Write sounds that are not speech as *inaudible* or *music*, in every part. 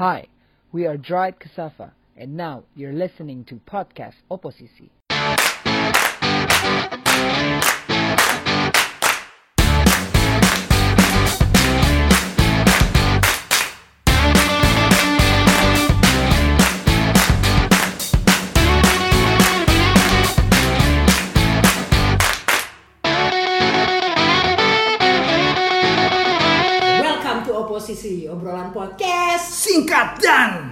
Hi, we are Dried Cassava, and now you're listening to podcast Oposisi.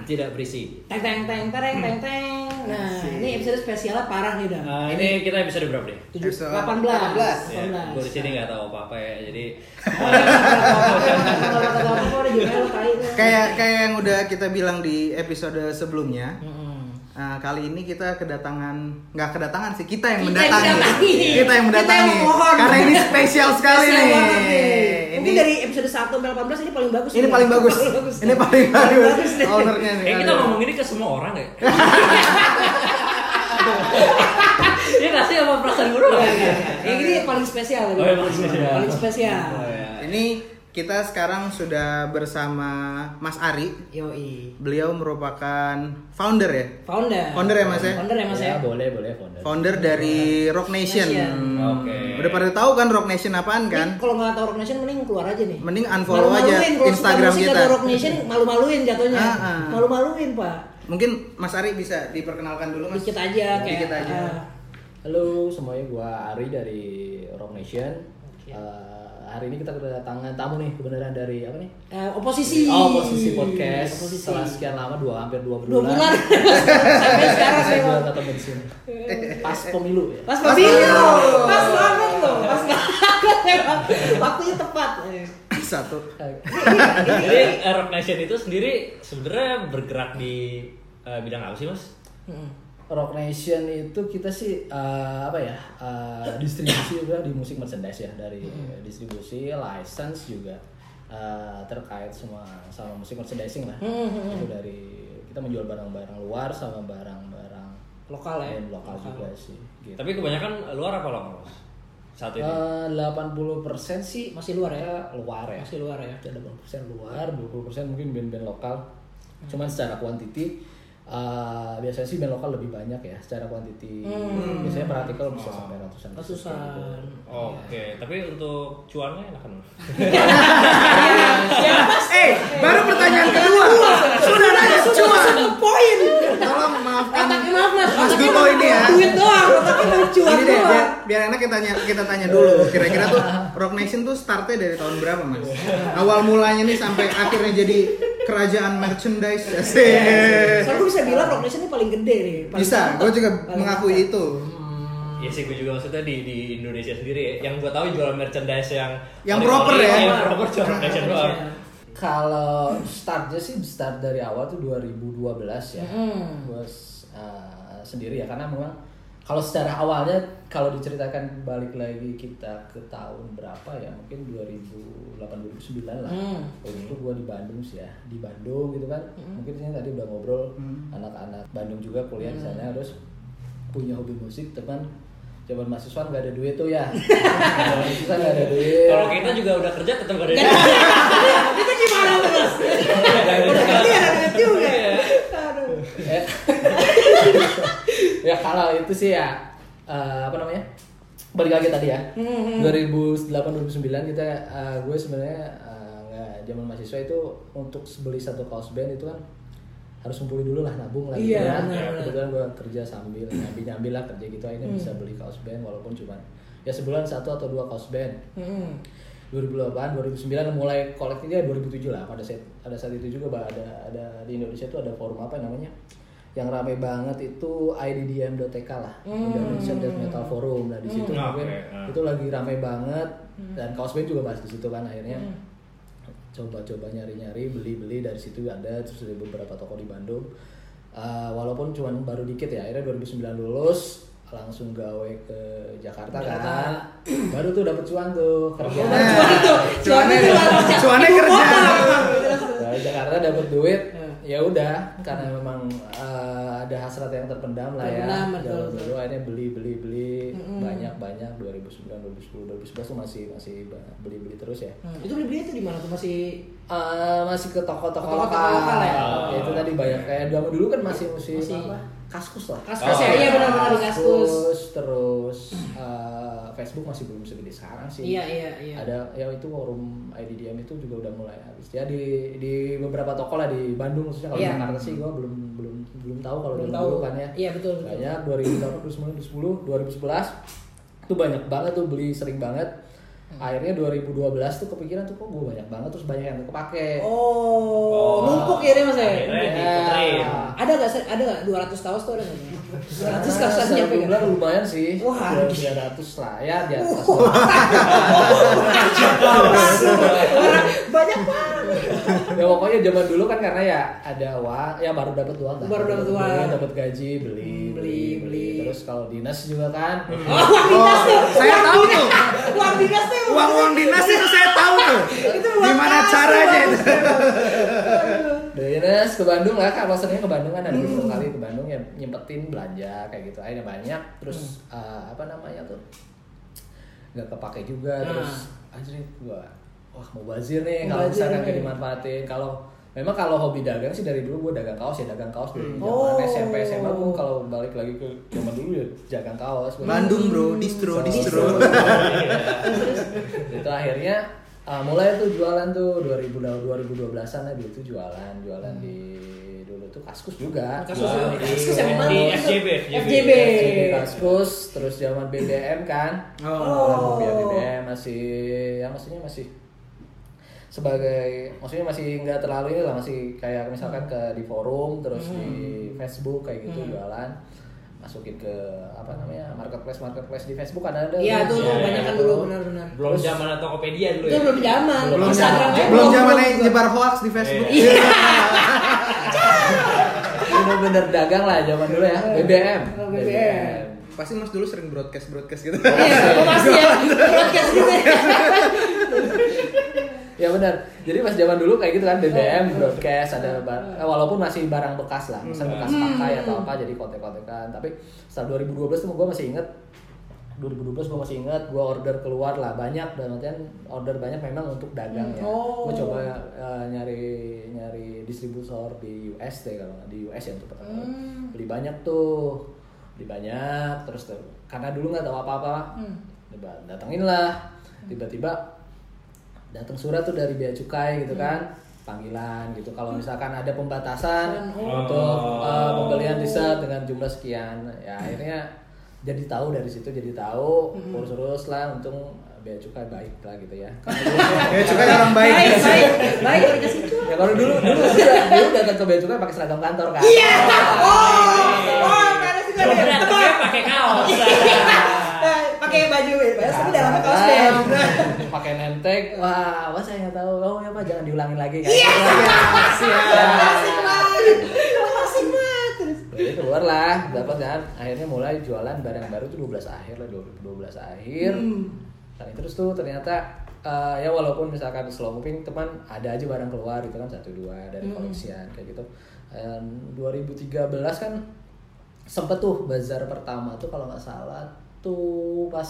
Tidak berisi. Teng teng teng tereng teng teng. Nah, ini episode spesialnya parah nih dah. Nah, ini kita episode berapa deh? Episode 18, 18. Ya, 18. gue di sini nggak tahu apa apa ya, jadi kayak kayak yang udah kita bilang di episode sebelumnya. Nah, kali ini kita kedatangan nggak kedatangan sih kita yang Kita mendatangi kita yang Kita yang mendatangi karena ini *laughs* spesial sekali Spesial nih. Mungkin Ini dari episode 1 sampai 18 ini paling bagus. ini nih. paling bagus. Ini *laughs* paling bagus. deh. Ownernya nih. eh kita ngomong ini ke semua orang ya. *laughs* Iya nggak sih sama perasaan doang? Iya, iya. Yang ini paling spesial. Oh, iya, paling spesial. Paling spesial. Oh, ya. Ini kita sekarang sudah bersama Mas Ari. Yoi. Beliau merupakan founder ya. Founder. Founder ya, Mas, ya? Founder ya Mas ya. Ya, boleh boleh founder. Founder dari Rock Nation. Nation. Oke. Udah pada tahu kan Rock Nation apaan Ini kan? Kalau nggak tahu Rock Nation mending keluar aja nih. Mending unfollow aja kalau Instagram kita. ada Rock Nation malu-maluin jatuhnya. Ah, ah. Malu-maluin, Pak. Mungkin Mas Ari bisa diperkenalkan dulu Mas. Dikit aja kayak. Dikit aja. ah, Halo semuanya, gua Ari dari Rock Nation. Eh, hari ini kita kedatangan tamu nih kebenaran dari apa nih? eh, oposisi. Oh, posisi podcast. Oposisi. Setelah sekian lama dua hampir dua Dua bulan. bulan. *laughs* Sampai sekarang saya juga ketemu di sini. Pas pemilu ya. Pas Pas pemilu. pemilu. Pas banget loh. Pas banget. *laughs* Waktunya tepat. Satu. Jadi Rock Nation itu sendiri sebenarnya bergerak di eh, bidang apa sih mas? Hmm. Rock Nation itu kita sih eh, apa ya eh, *clears throat* distribusi juga di musik merchandise ya dari distribusi license juga eh, terkait semua sama musik merchandising lah itu dari kita menjual barang-barang luar sama barang-barang Lokal ya. brand lokal juga sih gitu. Tapi kebanyakan luar apa lokal mas? Saat ini? Eh, 80% sih Masih luar ya? luar ya Masih luar ya. ada 80% luar 20% mungkin band-band lokal cuman secara kuantiti eh, biasanya sih band lokal lebih banyak ya secara kuantiti biasanya per artikel bisa sampai ratusan kayak gitu. Ratusan. Oke, tapi untuk cuannya enak kan? Eh, baru pertanyaan kedua. Sudah nanya Sudah cuan. poin. Tolong maafkan maaf mas. Mas Duto ini ya. Duit doang. Otaknya mau cuan Ini deh, biar, doang. biar enak kita tanya kita tanya dulu. Kira-kira tuh Rock Nation tuh startnya dari tahun berapa, Mas? *laughs* Awal mulanya nih sampai akhirnya jadi kerajaan merchandise. Asik. Soalnya gue bisa bilang Rock Nation ini paling gede nih. Paling Bisa, gue juga Paling mengakui itu. Iya sih, gue juga maksudnya di, di Indonesia sendiri ya. Yang gue tahu jual merchandise yang Yang proper ya. Yang proper jual Rock Nation doang. Kalau startnya sih start dari awal tuh 2012 ya. Hmm. Gua uh, sendiri ya karena memang kalau secara awalnya kalau diceritakan balik lagi kita ke tahun berapa ya mungkin 2008 2009 lah. Hmm. Waktu itu gua di Bandung sih ya, di Bandung gitu kan. Mungkin ini tadi udah ngobrol anak-anak Bandung juga kuliah di sana terus punya hobi musik teman zaman mahasiswa nggak ada duit tuh ya. *laughs* Mahasiswa nggak ada duit. Kalau kita juga udah kerja tetap gak ada duit. *laughs* Itu gimana tuh mas? Udah kerja ada duit juga. Aduh. ya. *laughs* ya kalau itu sih ya eh, apa namanya? Balik lagi tadi ya. 2008 2009 kita eh, gue sebenarnya nggak zaman mahasiswa itu untuk beli satu kaos band itu kan harus ngumpulin dulu lah nabung lah gitu kan. kebetulan gue kerja sambil nyambi nyambi lah kerja gitu akhirnya bisa beli kaos band walaupun cuma ya sebulan satu atau dua kaos band. Hmm. 2008 2009 mulai kolektifnya 2007 lah pada saat pada saat itu juga ada ada di Indonesia itu ada forum apa namanya yang rame banget itu IDDM.tk lah. Indonesia Death Metal Forum. Nah di situ Hmm, mungkin oke, ah. itu lagi rame banget. Dan kaos band juga bahas di situ kan akhirnya. Coba-coba nyari-nyari beli-beli dari situ ada terus ada beberapa toko di Bandung. Uh, walaupun cuman baru dikit ya akhirnya 2009 lulus langsung gawe ke Jakarta, Jakarta. kan. Baru tuh dapet cuan tuh kerja. Cuan itu, cuan itu kerja. Dari Jakarta dapat duit. Hmm. Ya udah karena memang uh, ada hasrat yang terpendam lah ya. Betul. dulu akhirnya beli beli beli. Banyak banyak 2009 2010 2011 tuh masih masih beli beli terus ya. Hmm, Itu beli-beli itu di mana tuh? Masih Uh, masih ke toko-toko lokal, lokal ya? Uh, banyak. Kayak zaman dulu kan masih musim Masih. apa kaskus lah Kaskus ya, iya benar-benar di kaskus. terus eh, Facebook masih belum segede sekarang sih Iya, iya, iya. ada ya itu forum IDDM itu juga udah mulai habis ya di di beberapa toko lah di Bandung khususnya kalau di Jakarta sih gua belum belum belum tahu kalau Belum tahu. dulu kan ya Iya, betul, betul. banyak 2008 2009 2010 2011 itu banyak banget tuh beli sering banget Hmm. akhirnya 2012 tuh kepikiran tuh kok gue banyak banget terus banyak yang kepake Oh, numpuk ya dia mas ya? Diputerin. Ada nggak sih? Ada nggak 200 kaos tuh ada nggak? 200 kaos Nah, nyampe jumlah lumayan sih Wah, tiga ratus lah ya di atas Orang banyak banget. ya pokoknya zaman dulu kan karena ya ada uang ya baru dapat uang dah. Baru dapat uang. Beli, dapat gaji beli Hmm, beli, beli. Terus kalau dinas juga kan Oh, uang *laughs* dinas tuh. saya Uang tahu dinas. tuh. Uang dinas tuh. Uang uang dinas itu saya tahu tuh. Itu buat Gimana caranya Bang. itu? dari dinas ke Bandung lah kan alasannya ke Bandung kan ada beberapa kali ke Bandung ya nyempetin belanja kayak gitu akhirnya banyak terus eh, apa namanya tuh nggak kepake juga Nah. terus anjir gua wah mau bazir nih kalau misalkan kayak dimanfaatin kalau memang kalau hobi dagang sih dari dulu gua dagang kaos ya dagang kaos dari zaman Oh. SMP SMA pun kalau balik lagi ke zaman dulu ya dagang kaos. Bandung bro, distro, So- distro. *laughs* itu akhirnya uh, mulai tuh jualan tuh 2000 2012-an lah dulu tuh jualan jualan di dulu tuh kaskus juga. Kaskus di- Kaskus yang mana? Di FJB, FJB. di kaskus terus zaman BBM kan. Oh. Zaman BBM masih ya maksudnya masih sebagai maksudnya masih nggak terlalu ini lah masih kayak misalkan ke di forum terus di Facebook kayak gitu jualan masukin ke apa namanya marketplace marketplace di Facebook ada ada Iya tuh, Iya, banyak kan iya. dulu benar-benar. Belum zaman Tokopedia dulu Itu ya. belum zaman. Belum zaman, belum zaman juga. nyebar hoax di Facebook. Iya. *laughs* bener-bener dagang lah zaman dulu ya BBM Oh, BBM. Pasti Mas dulu sering broadcast broadcast gitu. Iya, oh masih ya. *laughs* Podcast gitu *laughs* ya. benar. Jadi pas zaman dulu kayak gitu kan BBM broadcast ada bar- eh, walaupun masih barang bekas lah misalnya bekas pakai atau apa jadi kontek-kontekan tapi setelah 2012 tuh gue masih inget 2012 gue masih inget gue order keluar lah banyak dan artian order banyak memang untuk dagang ya. Oh. gue coba eh, nyari nyari distributor di US deh kalau di US ya untuk pertama kali. beli banyak tuh beli banyak terus tuh karena dulu nggak tahu apa-apa. Tiba- datengin lah. Tiba-tiba datang surat tuh dari bea cukai gitu kan panggilan gitu kalau misalkan ada pembatasan Oh. untuk uh, pembelian riset dengan jumlah sekian ya akhirnya jadi tahu dari situ jadi tahu urus-urus lah untung bea cukai baik lah gitu ya Ya *laughs* cukai orang baik. Baik, baik. Baik, ya kalau dulu dulu dulu, dulu datang ke bea cukai pakai seragam kantor kan Iya. Oh, oh, ada sih ada. Datangnya pakai kaos. Eh, *laughs* Pakai baju bebas tapi dalamnya kaos band. pakai nentek wah apa saya nggak tahu oh ya pak jangan diulangin lagi kan Iya. siap Asik banget. Asik banget. Terus. Jadi keluar lah, dapat kan. Akhirnya mulai jualan barang baru tuh 12 akhir lah, 2012 akhir. Dan terus tuh ternyata eh, ya walaupun misalkan slow moving teman ada aja barang keluar gitu kan satu dua dari koleksian kayak gitu. Dan 2013 kan sempet tuh bazar pertama tuh kalau nggak salah tuh pas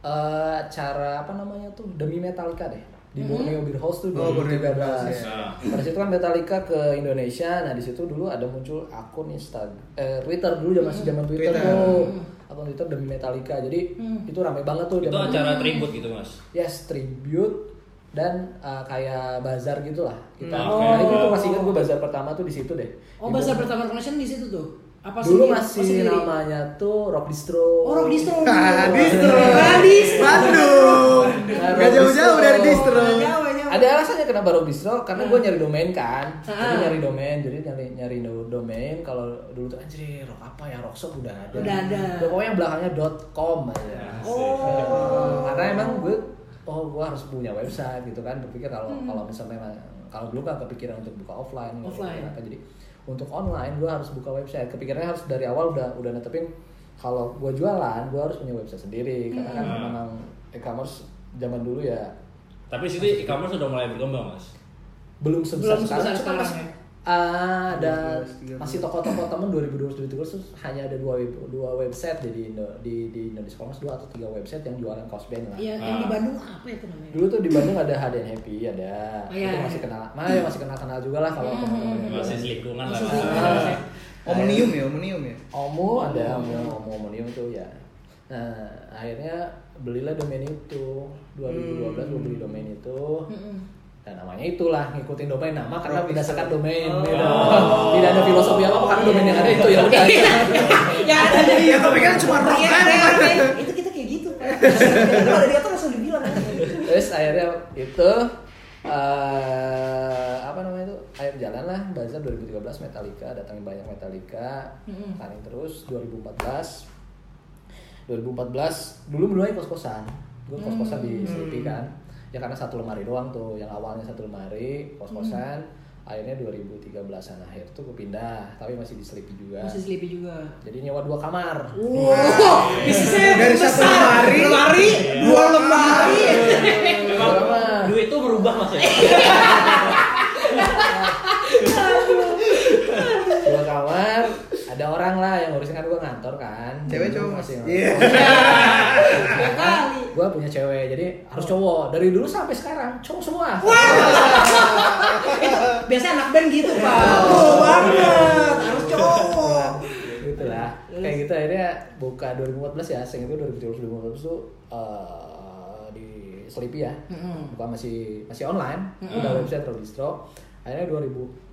eh, acara apa namanya tuh demi Metallica deh di Borneo Beer House tuh Oh, Borneo 2013. Beer House, ya. Pada situ kan Metallica ke Indonesia. Nah, di situ dulu ada muncul akun Instagram eh, Twitter dulu zaman masih zaman Twitter, Twitter. tuh. Akun Twitter demi Metallica. Jadi itu rame banget tuh Itu acara dulu. tribute gitu, Mas. Yes, tribute dan uh, kayak bazar gitulah kita. Hmm. Nah, itu tuh Oh. masih ingat gue bazar pertama tuh di situ deh. Oh, Di bazar pertama connection di situ tuh. Apa Dulu? Oh, masih sendiri? namanya tuh Rock Distro. Oh, Rock Distro. Ah, distro. Ah, distro. Bandung. Nah, Gak jauh-jauh dari distro. Jauh, jauh. Ada alasannya kenapa Rock Distro karena gue nyari domain kan. Jadi Ah. nyari domain, jadi nyari nyari do- domain kalau dulu tuh anjir rock apa ya rock shop udah ada. Udah ada. Udah pokoknya belakangnya .com aja. Oh. Karena emang gue oh gue harus punya website gitu kan berpikir kalau kalau misalnya memang kalau dulu kan kepikiran untuk buka offline, Offline. kepikiran apa jadi untuk online gue harus buka website. Kepikirannya harus dari awal udah udah netepin kalau gue jualan gue harus punya website sendiri. Karena kan memang e-commerce zaman dulu ya Tapi situ e-commerce sudah mulai berkembang, Mas. belum sebesar Belum sekarang, sebesar sekarang masih, ya. Ah, dan 12, 13. masih toko-toko temen 2012 2013 tuh hanya ada dua web, dua website di Indo di di Indonesia Commerce dua atau tiga website yang jualan kaos band lah. Iya, yang di Bandung apa itu namanya? Dulu tuh di Bandung ada Hard and Happy ada. Oh, iya, itu iya. masih kenal, masih masih kenal kenal juga lah kalau teman-teman Masih jualan. selingkungan lah. Masih Pak. selingkungan. Ah, Omnium ya, Omnium ya. Omo ada, Omo, Omo Omnium tuh ya. Nah, akhirnya belilah domain itu 2012 gue beli domain itu. Dan namanya itulah ngikutin domain nama karena berdasarkan domain. gitu. Tidak ada filosofi apa karena domain yang ada itu ya udah. *laughs* ya ada dari Ya, tapi kan cuma rock Iya, kan. iya, iya. Itu kita kayak gitu. Kalau ada di atas langsung dibilang. Terus akhirnya itu eh apa namanya itu akhir jalan lah bazar 2013 Metallica datangin banyak Metallica tarik terus 2014 2014 dulu mulai kos kosan gue kos kosan di Sleepy kan ya karena satu lemari doang tuh yang awalnya satu lemari kos kosan akhirnya 2013an akhir tuh gue pindah tapi masih di Sleepy juga Masih sleepy juga. jadi nyewa dua kamar Wow, bisnisnya Dari satu besar. lemari. lemari, dua lemari. Dua kamar. Duit itu berubah mas *laughs* ya? dua kamar ada orang lah yang ngurusin kan gue ngantor kan. Cewek cowok mas. masih Iya. Dua kali. gue punya cewek jadi harus cowok. Dari dulu sampai sekarang cowok semua. *laughs* Biasanya anak band gitu, Pak. Bro banget, harus cowok. gitu lah. Kayak gitu akhirnya buka 2014 ya sing itu 2013 2014 tuh eh, di Sleepy ya. Buka masih masih online. Udah website terus distro akhirnya 2000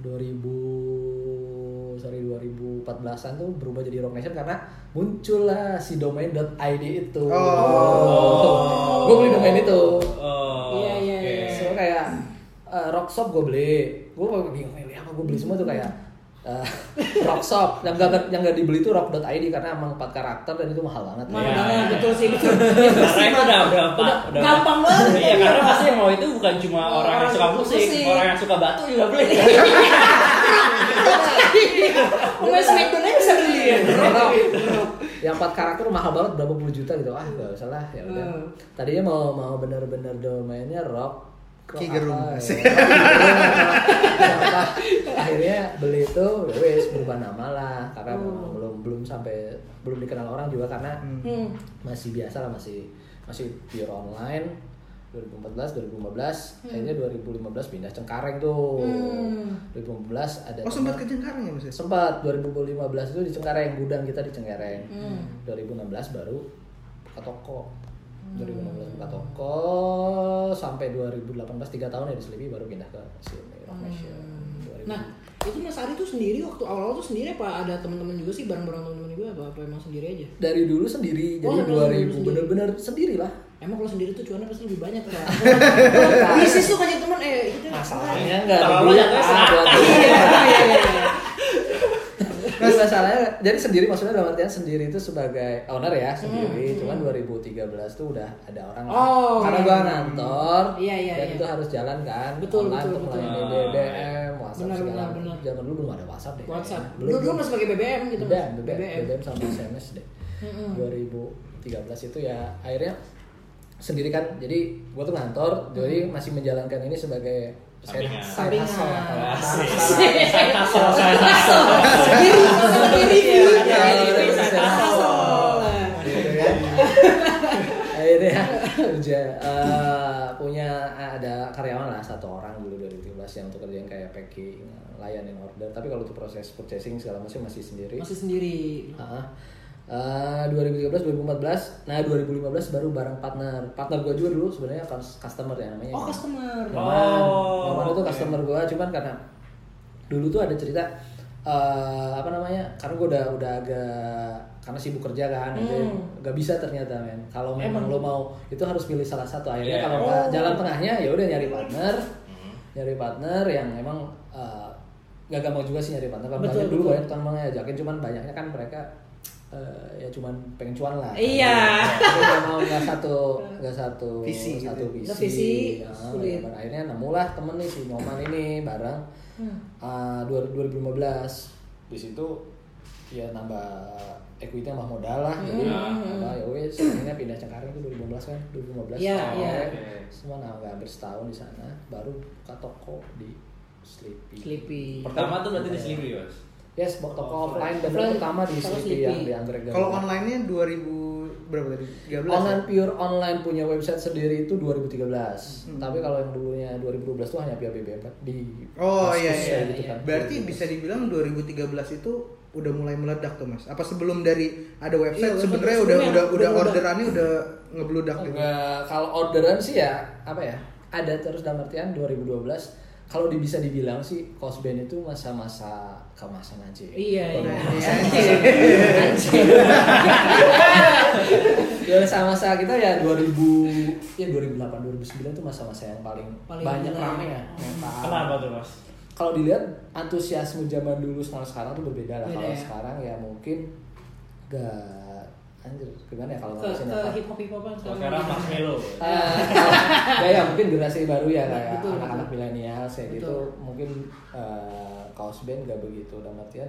2000 sorry 2014an tuh berubah jadi Rock Nation karena muncullah si domain.id itu. Oh. gue beli domain itu. Oh, Iya, iya, oke. iya. So kayak uh, rock shop gue beli, gue bingung milih apa gue beli semua tuh kayak uh, *laughs* rock shop yang gak yang gak dibeli itu rock.id karena emang empat karakter dan itu mahal banget. Mana Iya. banget, betul sih, betul. *laughs* Karena itu udah udah udah, udah gampang banget. Iya karena pasti yang mau itu bukan cuma Oh, orang yang suka orang musik, musik. orang yang suka batu juga beli. Pemain Smackdown aja bisa beli. Rock. yang empat karakter mahal banget berapa puluh juta gitu ah gak usah lah ya udah Hmm. tadinya mau mau bener-bener domainnya rock Ki Gerung. ya. *laughs* Akhirnya beli itu ya wes berubah nama lah karena memang belum belum sampai belum dikenal orang juga karena Hmm. masih biasa lah masih masih pure online 2014 2015 akhirnya 2015 pindah Cengkareng tuh Hmm. 2015 ada Oh sempat ke Cengkareng ya mas? sempat 2015 itu di Cengkareng gudang kita di Cengkareng Hmm. 2016 baru buka toko 2016 buka toko sampai 2018 tiga tahun ya di Sleepy baru pindah ke sini Rock Nation 2000. Nah, itu Mas Ari tuh sendiri waktu awal-awal tuh sendiri apa ada teman-teman juga sih bareng-bareng teman-teman juga apa apa emang sendiri aja? dari dulu sendiri Oh, jadi dari dulu 2000 sendiri. bener-bener sendiri lah Emang kalau sendiri tuh cuannya pasti lebih banyak kan? *laughs* Bisnis tuh banyak teman eh itu masalahnya nggak ada Kalau banyak, ah, *laughs* Mas. buat Iya, iya, iya, iya. Nah, masalahnya jadi sendiri maksudnya dalam artian sendiri itu sebagai owner ya sendiri. Cuman 2013 tuh udah ada orang lah. Hmm, Oh, karena iya. gua ngantor Iya, iya, dan iya. itu harus jalan kan Betul, online betul, untuk betul. melayani Ah, BBM, WhatsApp Benar, segala. benar, benar. Zaman dulu belum ada WhatsApp deh. WhatsApp. kayaknya. Dulu dulu masih pakai BBM gitu. Mas. BBM, BBM, BBM sama *laughs* SMS deh. 2013 itu ya akhirnya sendiri kan jadi gua tuh ngantor jadi masih menjalankan ini sebagai Sampingan. Saya tasol, saya Sendiri, sendiri. Iya, Iya, iya, itu iya, saya iya. tasol. gitu kan akhirnya kerja eh, punya ada karyawan lah satu orang dulu 2013 yang untuk kerjaan kayak packing layanin order tapi kalau untuk proses purchasing segala macam masih sendiri Masih sendiri. Ah, eh, 2013 2014 nah 2015 baru bareng partner partner gue juga dulu sebenarnya cus- customer ya namanya Oh, customer. Roman Oh, Roman itu customer gue cuman karena dulu tuh ada cerita eh, apa namanya karena gue udah udah agak karena sibuk kerja kan jadi Hmm. gak bisa ternyata men kalau memang lo mau itu harus pilih salah satu akhirnya Iya. kalau Oh. jalan tengahnya ya udah nyari partner Hmm. nyari partner yang emang eh, gak gampang juga sih nyari partner kan Betul, banyak dulu betul. banyak teman ngajakin cuman banyaknya kan mereka eh, ya cuman pengen cuan lah Iya. Jadi nggak mau nggak satu nggak satu Visi gitu satu ya. visi, visi, Ya, sulit. ya, akhirnya nemulah temen nih si Nyoman ini bareng uh, dua- 2015 di situ ya nambah equity nambah modal lah jadi apa ya wes akhirnya pindah Cengkareng itu 2015 kan 2015 Iya, sampai iya. Oke. semua nambah hampir setahun di sana baru buka toko di Sleepy. Sleepy. Pertama tuh berarti di Sleepy, Mas. Yes, toko offline dan pertama di Sleepy yang di Kalau online-nya 2000 berapa tadi? 13 Online ya? pure online punya website sendiri itu 2013. Hmm. Tapi kalau yang dulunya 2012 itu hanya via BBM di Oh iya iya. ya, gitu kan. Berarti bisa dibilang 2013 itu udah mulai meledak tuh Mas. Apa sebelum dari ada website Iya, sebenarnya udah udah udah udah orderannya udah ngebludak gitu. Enggak, kalau orderan sih ya apa ya? Ada terus dalam artian 2012 kalau bisa dibilang sih Cosband itu masa-masa kemasan aja. Iya, iya. Anjing. Ya masa-masa kita ya 2000 ya 2008 2009 itu masa-masa yang paling, Paling banyak rame ya. Paling- Kenapa tuh, Mas? Kalau dilihat antusiasme zaman dulu sama sekarang tuh berbeda lah. Kalau ya. sekarang ya mungkin gak anjir gimana ya kalau ke apa? hip hop hip hopan Kalau sekarang Mas Melo. Eh, *laughs* ya, ya mungkin generasi baru ya kayak anak-anak milenial kayak gitu mungkin eh, kaos band gak begitu dalam artian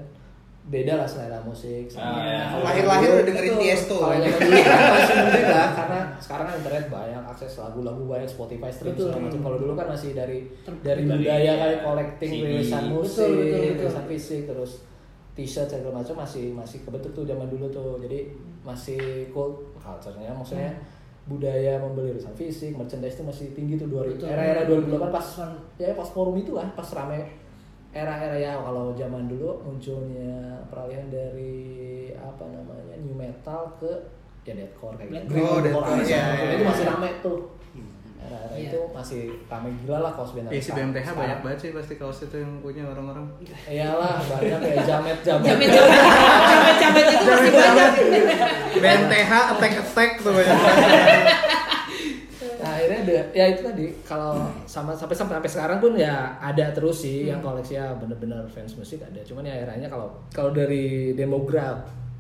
beda lah selera musik sama- Ah, kalau Lahir-lahir udah dengerin. Tiesto. kalau zaman dulu kan masih mungkin lah karena sekarang kan internet banyak akses lagu-lagu banyak Spotify stream Betul. segala macam kalau dulu kan masih dari dari budaya ya, kayak collecting CD. rilisan musik rilisan fisik terus t-shirt segala macam masih masih kebentuk tuh zaman dulu tuh jadi masih cool culture-nya maksudnya budaya membeli rilisan fisik merchandise itu masih tinggi tuh 2000 Betul. era-era 2008 pas ya pas forum itu lah pas rame era-era ya kalau zaman dulu munculnya peralihan dari apa namanya new metal ke ya deathcore kayak gitu. Oh, macam. iya, itu iya. masih rame tuh. Era-era Iya. itu masih rame gila lah kaos band. Iya si. BMTH Sekarang. banyak banget sih pasti kaos itu yang punya orang-orang. Iyalah banyak kayak jamet jamet. Jamet jamet jamet jamet itu masih banyak. BMTH attack attack tuh banyak. Nah, akhirnya ada ya itu tadi kalau sama sampai sampai sampai sekarang pun ya ada terus sih yang koleksi ya bener-bener fans musik ada. Cuman ya akhirnya kalau kalau dari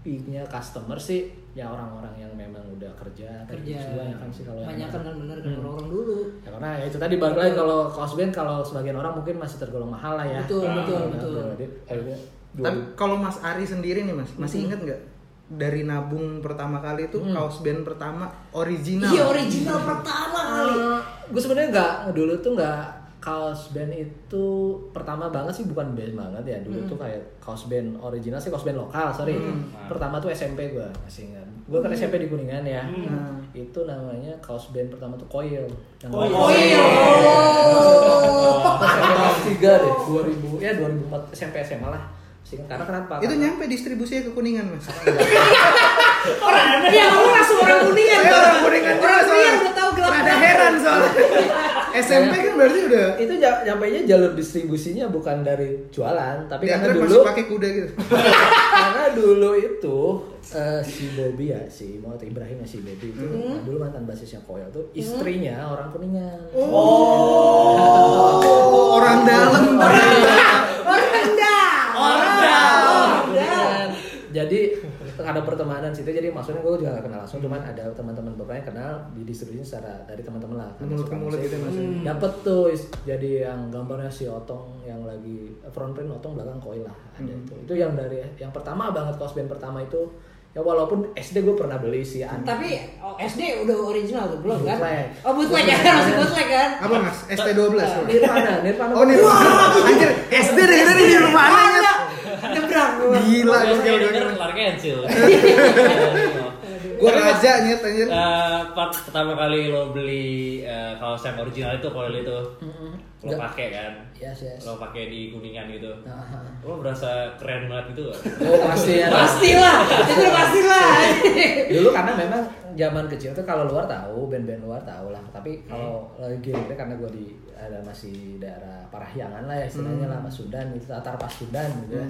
demografinya customer sih ya orang-orang yang memang udah kerja Kerja. terus banyak kan sih kalau yang Banyak kan bener kan Hmm. orang-orang dulu. Ya, karena ya itu tadi balik lagi kalau kaos band kalau sebagian orang mungkin masih tergolong mahal lah ya. Betul, Nah, betul, nah, betul. jadi akhirnya dua- Tapi kalau Mas Ari sendiri nih Mas, masih inget nggak dari nabung pertama kali itu kaos band pertama original? Iya original pertama kali. gue sebenarnya nggak dulu tuh nggak kaos band itu pertama banget sih bukan band banget ya. Dulu tuh kayak kaos band original sih kaos band lokal sorry. Pertama tuh SMP gue masih ingat. Gue kan SMP di kuningan ya. Itu namanya kaos band pertama tuh Coil yang Coil. SMP kelas tiga deh 2000 ya 2004 SMP SMA lah. Masih ingat. karena kenapa? Itu Karena- nyampe distribusinya ke Kuningan Mas. Orang dia ngomong langsung orang kuningan. Orang Kuningan Orang kuningan udah tahu gelap. Ada heran soalnya. *laughs* SMP kan berarti udah itu ja- nyampainya jalur distribusinya bukan dari jualan tapi karena dulu pakai kuda gitu. *laughs* karena dulu itu eh, si Bobby ya si Muhammad Ibrahim ya si Bobby itu nah, dulu mantan basisnya Koil tuh istrinya orang kuningan. Oh, pertemanan situ jadi maksudnya gue juga gak kenal langsung cuman ada teman-teman beberapa yang kenal di distribusi secara dari teman-teman lah karena Mulut ke mulut gitu ya, Mas. dapet tuh jadi yang gambarnya si Otong yang lagi front print Otong belakang Koil lah ada itu itu yang dari yang pertama banget kaos band pertama itu ya walaupun SD gue pernah beli si An Tapi oh, SD udah original tuh belum kan? Bootleg. Oh bootleg ya, masih bootleg kan? Apa Mas? ST12. Nirvana Nirvana Oh, nih. Anjir, SD dengerin di Nyebrang. Gila, Gue gokil, denger kelar cancel. *laughs* Gua raja nyet anjir. Eh, part pertama kali lo beli eh, kaos yang original itu koil itu lo pakai kan? Yes yes. Lo pakai di kuningan gitu. Lo berasa keren banget gitu oh pasti ya. *laughs* Pastilah, itu udah pastilah. *laughs* dulu karena memang zaman kecil tuh kalau luar tahu band-band luar tahu lah. Tapi kalau lagi gini karena gue di ada masih daerah Parahyangan lah ya istilahnya lah Mas Sundan itu Tatar Pas Sundan gitu ya.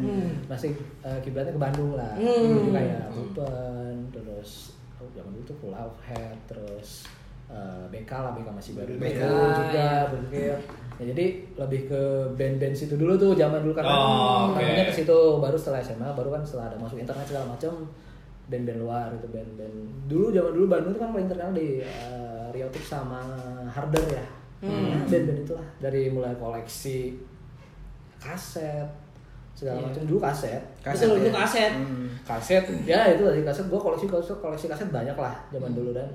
Masih eh, kiblatnya ke Bandung lah. Jadi kayak Bupen terus oh, zaman dulu tuh Pulau Head terus eh, BK lah BK masih baru BK, juga berpikir ya, jadi lebih ke band-band situ dulu tuh zaman dulu karena Oh, namanya ke situ baru setelah SMA baru kan setelah ada masuk internet segala macam band-band luar itu band-band dulu zaman dulu Bandung itu kan paling terkenal di uh, Riotic sama Harder ya Nah, band-band itulah dari mulai koleksi kaset segala Iya. macam dulu kaset Kaset itu ya. kaset. Hmm. kaset ya itu tadi kaset gue koleksi koleksi koleksi kaset banyak lah zaman dulu dan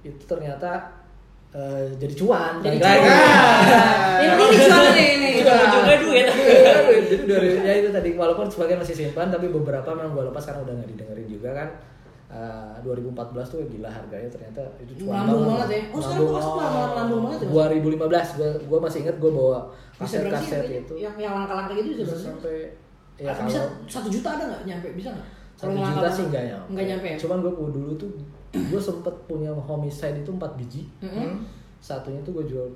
itu ternyata eh, jadi cuan. Jadi cuan. *laughs* Yang penting dijual nih *laughs* nih. Ujung-ujungnya duit. jadi dari ya itu tadi walaupun sebagian masih simpan tapi beberapa memang gue lepas karena udah nggak didengerin juga kan. Eh, 2014 tuh gila harganya ternyata itu cuan Melambung banget ya. Oh, sekarang kok malah melambung banget ya? 2015 gue gue masih inget gue bawa kaset-kaset itu Yang yang langka-langka gitu bisa sampai ya bisa satu juta ada nggak nyampe bisa nggak? satu juta sih banget? enggak nyampe. Nggak nyampe ya. Cuman gue dulu tuh gue sempet punya homicide itu 4 biji. Mm-mm. Satunya tuh gue jual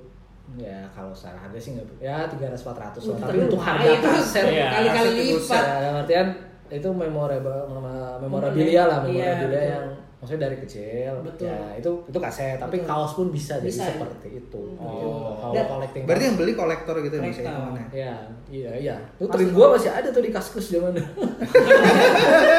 ya kalau secara harga sih nggak ya 300 400 Uh, lah. tapi untuk harga kaset Iya, Kali-kali kaset itu lipat. ya, artian itu memorable mem- memorabilia lah Iya, memorabilia betul. yang maksudnya dari kecil Betul. ya itu itu kaset tapi Betul. kaos pun bisa, jadi Bisa, ya? seperti itu Oh. gitu. kalau Dan- collecting Berarti yang beli kolektor gitu ya Kolektor. hitungannya? ya iya iya itu Pasti trim gua masih ada tuh di kaskus zaman *laughs*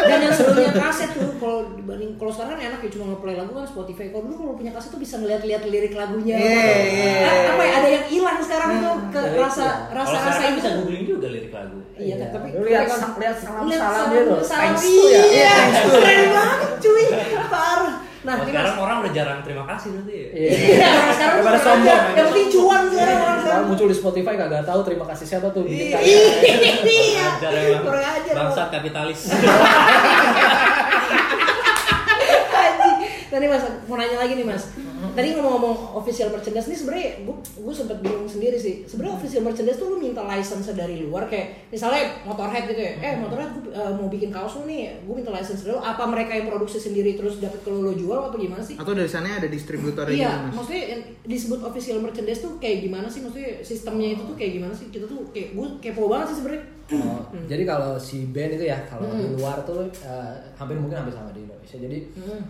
Dan yang serunya *laughs* kaset tuh kalau dibanding kalau sekarang kan enak ya cuma ngeplay lagu kan Spotify. Kalau dulu kalau punya kaset tuh bisa ngeliat-liat lirik lagunya. Iya, apa, iya. Apa ya ada yang hilang sekarang tuh ke rasa iya. rasa Kalau rasa kan itu. bisa googling juga lirik lagu. Iya, kan, tapi lihat tapi lihat salam salam dia tuh. salam Thanks to ya. Iya, Thanks to. keren banget cuy. Parah. Nah, Kalau ini sekarang Mas. orang udah jarang terima kasih berarti ya. Iya. Iya, orang sekarang kurang sombong. Yang penting cuan sekarang orang sekarang. Muncul di Spotify kagak tahu terima kasih siapa tuh. Iya. *laughs* Kurang ajar. Bangsat kapitalis. *laughs* Tadi mas, mau nanya lagi nih mas. Tadi ngomong-ngomong official merchandise nih sebenarnya gue gue sempet bingung sendiri sih. Sebenarnya official merchandise tuh lu minta license dari luar kayak misalnya Motorhead gitu ya. Eh Motorhead gue uh, mau bikin kaos lu nih, gue minta license dari lu. Apa mereka yang produksi sendiri terus dapat ke lu jual apa gimana sih? Atau dari sana ada distributor gitu Iya, Mas? maksudnya yang disebut official merchandise tuh kayak gimana sih? Maksudnya sistemnya itu tuh kayak gimana sih? Kita tuh kayak gue kepo banget sih sebenarnya. Oh, Jadi kalau si band itu ya kalau di luar tuh eh, hampir mungkin hampir sama di Indonesia. Jadi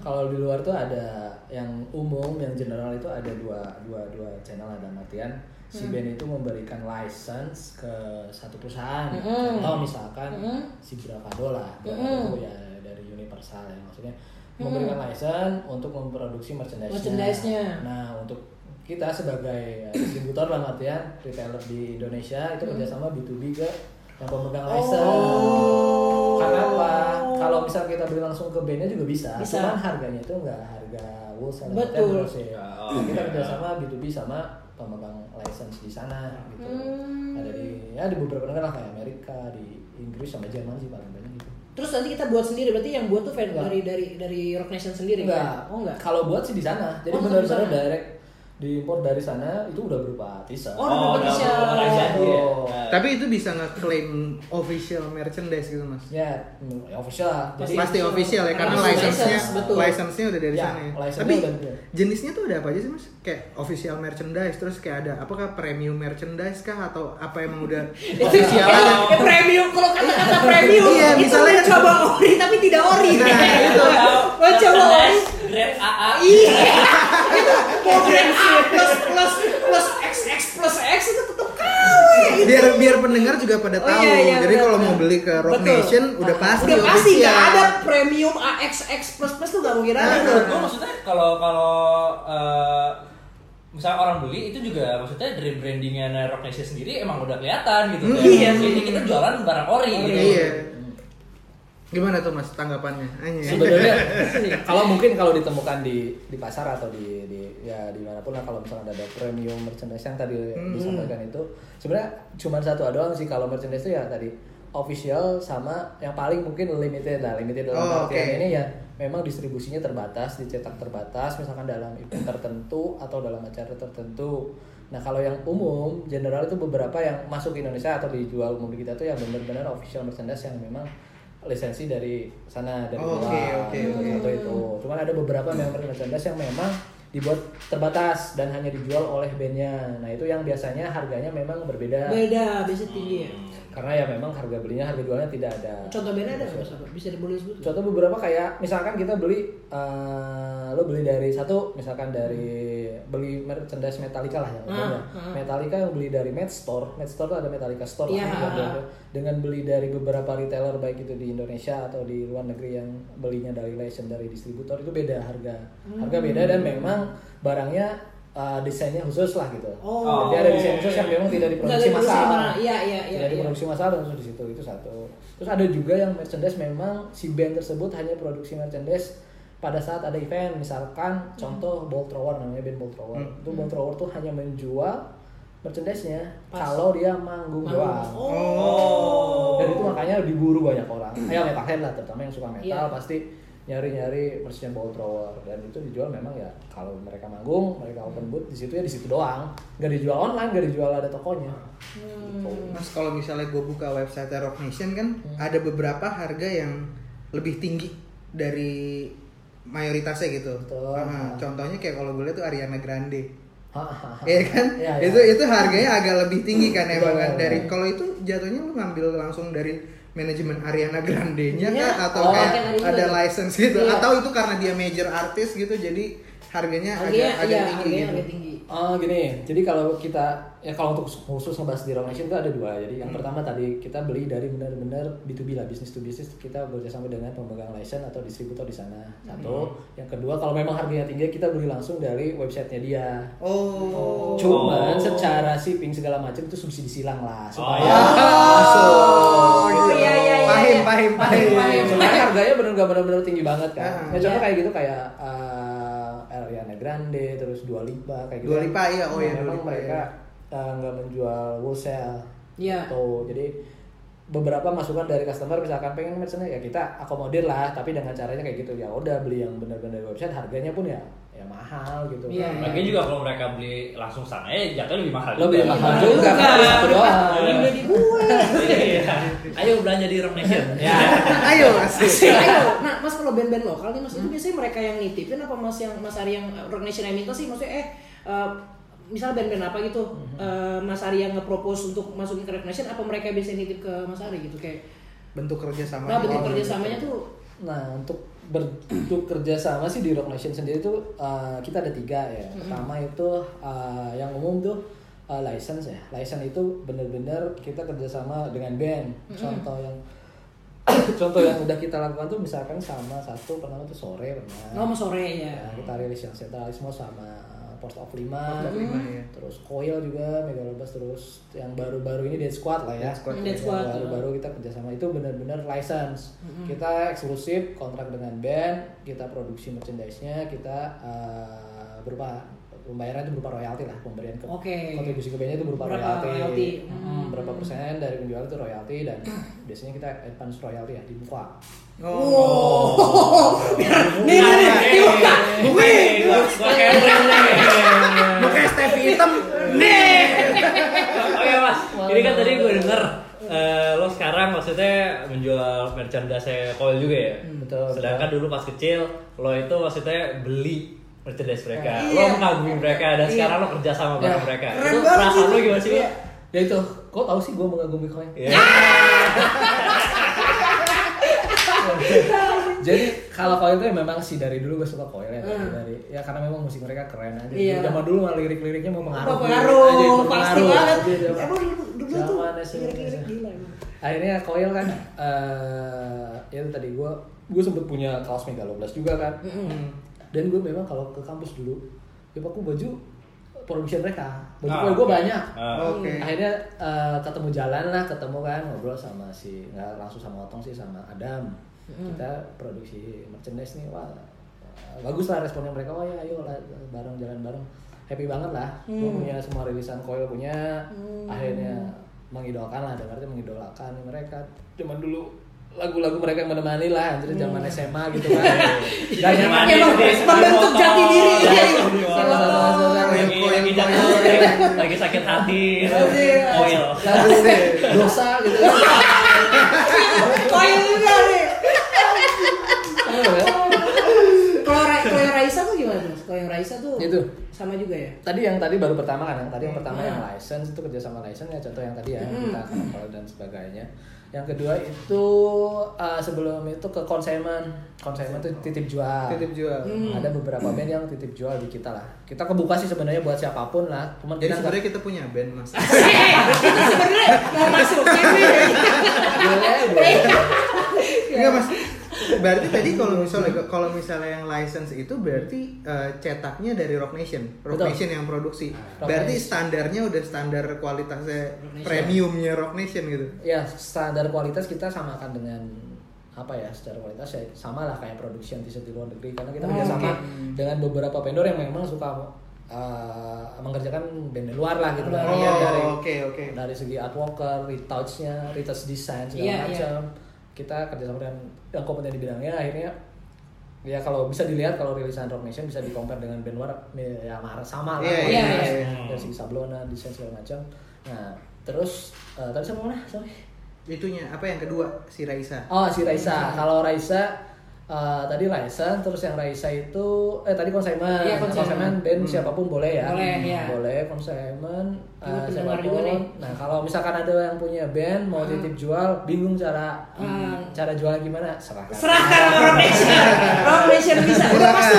kalau di luar tuh ada yang umum, yang general itu ada dua dua dua channel ada artian si band itu memberikan license ke satu perusahaan. Mm. Contoh misalkan Mm. si Bravado lah, Mm. Bravado ya dari Universal ya maksudnya memberikan license untuk memproduksi merchandise-nya. Merchandise-nya. Nah, untuk kita sebagai eh, distributor dalam artian retailer di Indonesia itu kerjasama B2B ke yang pemegang license. Oh. Karena apa? Kalau misal kita beli langsung ke bandnya juga bisa, Bisa. cuman harganya itu nggak harga wholesale Betul. ya. Oh, kita oke. kerjasama B2B sama pemegang license di sana gitu. Hmm. Ada di ya di beberapa negara kayak Amerika, di Inggris sama Jerman sih paling banyak gitu. Terus nanti kita buat sendiri, berarti yang buat tuh fan Enggak. dari dari dari Rock Nation sendiri Enggak. kan? Oh enggak. Kalau buat sih di sana. Jadi Oh, benar-benar direct diimpor dari sana itu udah berupa t-shirt. Oh, Oh, udah jadi ya. Oh. Nah, Tapi itu bisa nge-claim official merchandise gitu Mas? Ya, mm, ya official. Jadi Pasti official ya karena license-nya license, betul. license-nya udah dari Ya, sana ya. Tapi udah jenisnya tuh ada apa aja sih Mas? Kayak official merchandise terus kayak ada apakah premium merchandise kah atau apa emang udah *laughs* official Ya, ya, premium kalau kata-kata premium Iya, itu misalnya kan- coba ori tapi tidak ori. Nah, itu. *laughs* Mau coba ori. grade AA. Iya. *laughs* grade A plus plus plus XX plus X itu tetap KW. biar biar pendengar juga pada Oh, tahu. iya, iya, Jadi kalau mau beli ke Rock Betul. Nation udah Ah, pasti udah pasti nggak official. ada premium AXX plus plus tuh nggak mungkin ada. Nah. Gue maksudnya kalau kalau eh, misalnya orang beli itu juga maksudnya dari brandingnya Rock Nation sendiri emang udah kelihatan gitu. Hmm, Kayak, iya. Ini kita jualan barang ori gitu. Iya. Gimana tuh Mas tanggapannya? Anjir. sebenarnya *laughs* kalau mungkin kalau ditemukan di di pasar atau di, di ya di mana pun lah kalau misalnya ada premium merchandise yang tadi Hmm. disampaikan itu sebenarnya cuma satu doang sih kalau merchandise itu ya tadi official sama yang paling mungkin limited lah limited dalam Oh, artian oke. ini ya memang distribusinya terbatas dicetak terbatas misalkan dalam event tertentu atau dalam acara tertentu nah kalau yang umum general itu beberapa yang masuk ke Indonesia atau dijual umum di kita tuh yang benar-benar official merchandise yang memang lisensi dari sana dari Oh, luar oke, oke, gitu, oke. atau itu cuman ada beberapa member merchandise yang memang dibuat terbatas dan hanya dijual oleh bandnya nah itu yang biasanya harganya memang berbeda Beda, biasa tinggi ya. Karena ya memang harga belinya harga jualnya tidak ada Contoh bandnya ada nggak? Bisa boleh disebut? nggak? contoh beberapa kayak misalkan kita beli eh, lo beli dari satu misalkan dari beli merchandise Metallica lah yang Ah, ah. Metallica yang beli dari Med Store Med Store tuh ada Metallica Store Iya, lah, ah, dengan beli dari beberapa retailer baik itu di Indonesia atau di luar negeri yang belinya dari license dari distributor itu beda harga harga beda dan memang barangnya eh, desainnya khusus lah gitu Oh. jadi ada desain khusus yang memang tidak diproduksi massal. Iya, iya, iya, tidak iya. diproduksi massal langsung di situ itu satu terus ada juga yang merchandise memang si band tersebut hanya produksi merchandise pada saat ada event misalkan contoh ball thrower namanya band ball thrower Hmm. itu ball thrower tuh hanya menjual merchandise-nya kalau dia manggung Manggung. doang Oh. dan itu makanya diburu banyak orang ya metalhead lah terutama yang suka metal Iya. pasti nyari-nyari ball thrower dan itu dijual memang ya kalau mereka manggung mereka open booth di situ ya di situ doang nggak dijual online nggak dijual ada tokonya Hmm. Mas kalau misalnya gue buka website Rock Nation kan Hmm. ada beberapa harga yang lebih tinggi dari mayoritasnya gitu. Betul. Ah, contohnya kayak kalau gue lihat tuh Ariana Grande. *laughs* Iya kan? Iya, iya. Itu itu harganya agak lebih tinggi kan emang kan Betul. dari kalau itu jatuhnya lu ngambil langsung dari manajemen Ariana Grande-nya Iya. kah atau Oh, kayak ada license gitu Iya. atau itu karena dia major artis gitu jadi harganya, Harganya agak agak iya, tinggi harganya gitu. agak tinggi. Oh gini, jadi kalau kita ya kalau untuk khusus ngebahas di Rock Nation itu ada dua. Jadi yang pertama tadi kita beli dari benar-benar B2B lah, business to business kita bekerjasama dengan pemegang license atau distributor di sana. Satu. Yang kedua kalau memang harganya tinggi kita beli langsung dari websitenya dia. Oh. Cuman Oh. secara shipping segala macam itu subsidi silang lah supaya Oh. masuk. Oh, iya, iya, iya. Pahim, pahim, pahim. Pahim. Cuman harganya bener gak bener-bener tinggi banget kan. Ah, ya contoh iya. kayak gitu kayak uh, Ariana Grande, terus Dua Lipa kayak gitu. Dua Lipa, iya. Oh, iya, Dua Memang Lipa, mereka iya. uh, nggak menjual wholesale. Iya. Tuh, jadi beberapa masukan dari customer misalkan pengen merchandise ya kita akomodir lah tapi dengan caranya kayak gitu ya udah beli yang benar-benar dari website harganya pun ya ya mahal gitu Iya. Lagian juga kalau mereka beli langsung sana ya jatuhnya lebih mahal lebih juga. mahal juga satu doang beli di gue. Iya. Ayo belanja di Rock Nation. Ya. Ayo asik. Ayo, nah mas kalau band-band lokal nih mas itu biasanya mereka yang nitipin apa mas yang mas Ari yang Rock Nation yang minta sih maksudnya eh eh, misal band-band apa gitu eh, Mas Ari yang nge-propose untuk masukin ke Rock Nation apa mereka biasanya nitip ke Mas Ari gitu kayak Bentuk kerjasama. nah bentuk Oh, kerjasamanya tuh Nah, untuk bentuk kerjasama sih di Rock Nation sendiri tuh uh, kita ada tiga ya. Pertama itu uh, yang umum tuh uh, license ya. License itu benar-benar kita kerjasama dengan band. Contoh yang *coughs* contoh yang udah kita lakukan tuh misalkan sama satu pertama tuh sore pernah. oh sore ya Ya, kita rilis yang sentralisme sama Post of 5 Post of lima, ya. terus Coil juga Megalobus terus yang baru-baru ini Dead Squad lah ya. Dead Squad, Dead Yang Squad, baru-baru kita kerjasama. Itu benar-benar license. Kita eksklusif kontrak dengan band kita produksi merchandise-nya kita uh, berupa pembayaran itu berupa royalti lah pemberian ke Oke. kontribusi ke bandnya itu berupa Berapa royalti, royalti. Hmm, berapa persen dari penjualan itu royalti dan *clears throat* biasanya kita advance royalti ya di muka oh nih nih nih dibuka gua gua Cameron nih. Mukanya Stevie hitam. Oh iya mas, ini kan tadi gue denger eh, lo sekarang maksudnya menjual merchandise Coil juga ya. betul, Sedangkan dulu pas kecil lo itu maksudnya beli merchandise mereka, Iya. lo mengagumi mereka dan Iya. sekarang lo kerja sama bareng Ya. mereka. Keren itu perasaan lo gimana sih? Iya. ya itu kok tahu sih gue mengagumi koin Iya. Jadi kalau koil itu memang sih dari dulu gue suka koil ya dari, Hmm. dari ya karena memang musik mereka keren aja. Iya. Zaman dulu mah lirik-liriknya mau mengaruh. pengaruh aja, pasti banget Iya, emang dulu dulu tuh lirik-lirik gila. Akhirnya koil kan eh ya itu tadi gue gue sempet punya kaos Megaloblas juga kan. Dan gue memang kalau ke kampus dulu, ya aku baju produksi mereka. Baju Ah, gue oke. banyak. Ah. Oke. Akhirnya eh, ketemu jalan lah, ketemu kan ngobrol sama si nggak langsung sama Otong sih sama Adam. Kita produksi merchandise nih, wah eh, bagus lah responnya mereka. Wah ya ayo lah, bareng jalan bareng. Happy banget lah. Gua punya semua rilisan Coil punya. Akhirnya mengidolakan lah, dengarnya mengidolakan mereka. Cuman dulu lagu-lagu mereka yang menemani lah, anjir zaman SMA gitu kan. Dan yang membentuk jati diri. Iya, Iya, iya. Lagi sakit hati, Iya. oil. lagu dosa gitu kan. Koil juga nih Tahu ya? kalau Ra- kalau yang Raisa tuh gimana mas kalau yang Raisa tuh Itu. sama juga ya Tadi yang tadi baru pertama kan, yang tadi yang pertama Hmm. yang license itu kerja sama license ya contoh yang tadi ya Hmm. kita kapal dan sebagainya. Yang kedua itu uh, sebelum itu ke konsumen, konsumen itu titip jual. Titip jual. Hmm. Ada beberapa band yang titip jual di kita lah. Kita kebuka sih sebenarnya buat siapa pun lah. Cuman Jadi sebenarnya kita punya band mas. *laughs* itu sebenarnya mau masuk boleh. Enggak mas. Berarti tadi kalau misalnya kalau misalnya yang license itu berarti eh, cetaknya dari Rock Nation, Rock Betul. Nation yang produksi. Rock berarti Nation. standarnya udah standar kualitasnya Rock premiumnya Rock Nation gitu. Ya standar kualitas kita samakan dengan apa ya secara kualitas ya sama lah kayak produksi anti di luar negeri karena kita Oh, kerjasama oke. dengan beberapa vendor yang memang suka uh, mengerjakan band luar lah gitu lah Oh, Ya, dari oke, oke. dari segi artworker, retouchnya, retouch design segala Iya, macam kita kerjasama dengan yang kompeten di bidangnya akhirnya ya kalau bisa dilihat kalau rilisan Rock Nation bisa di compare dengan band luar ya sama lah. Iya, iya, kualitas, iya. dari segi sablona desain segala macam. Nah terus uh, tadi sama mana? Sorry. Itunya apa yang kedua? Si Raisa. Oh si Raisa. Kalau Raisa uh, tadi Raisa, terus yang Raisa itu eh tadi konsumen. Iya, consignment. band siapa pun boleh ya. Boleh, iya. Boleh konsumen uh, pendengar siapa pun. juga nih. Nah kalau misalkan ada yang punya band mau titip jual, bingung cara Hmm. cara jual gimana? Serahkan. Serahkan sama Rock Nation. *laughs* Rock Nation bisa. Udah pasti.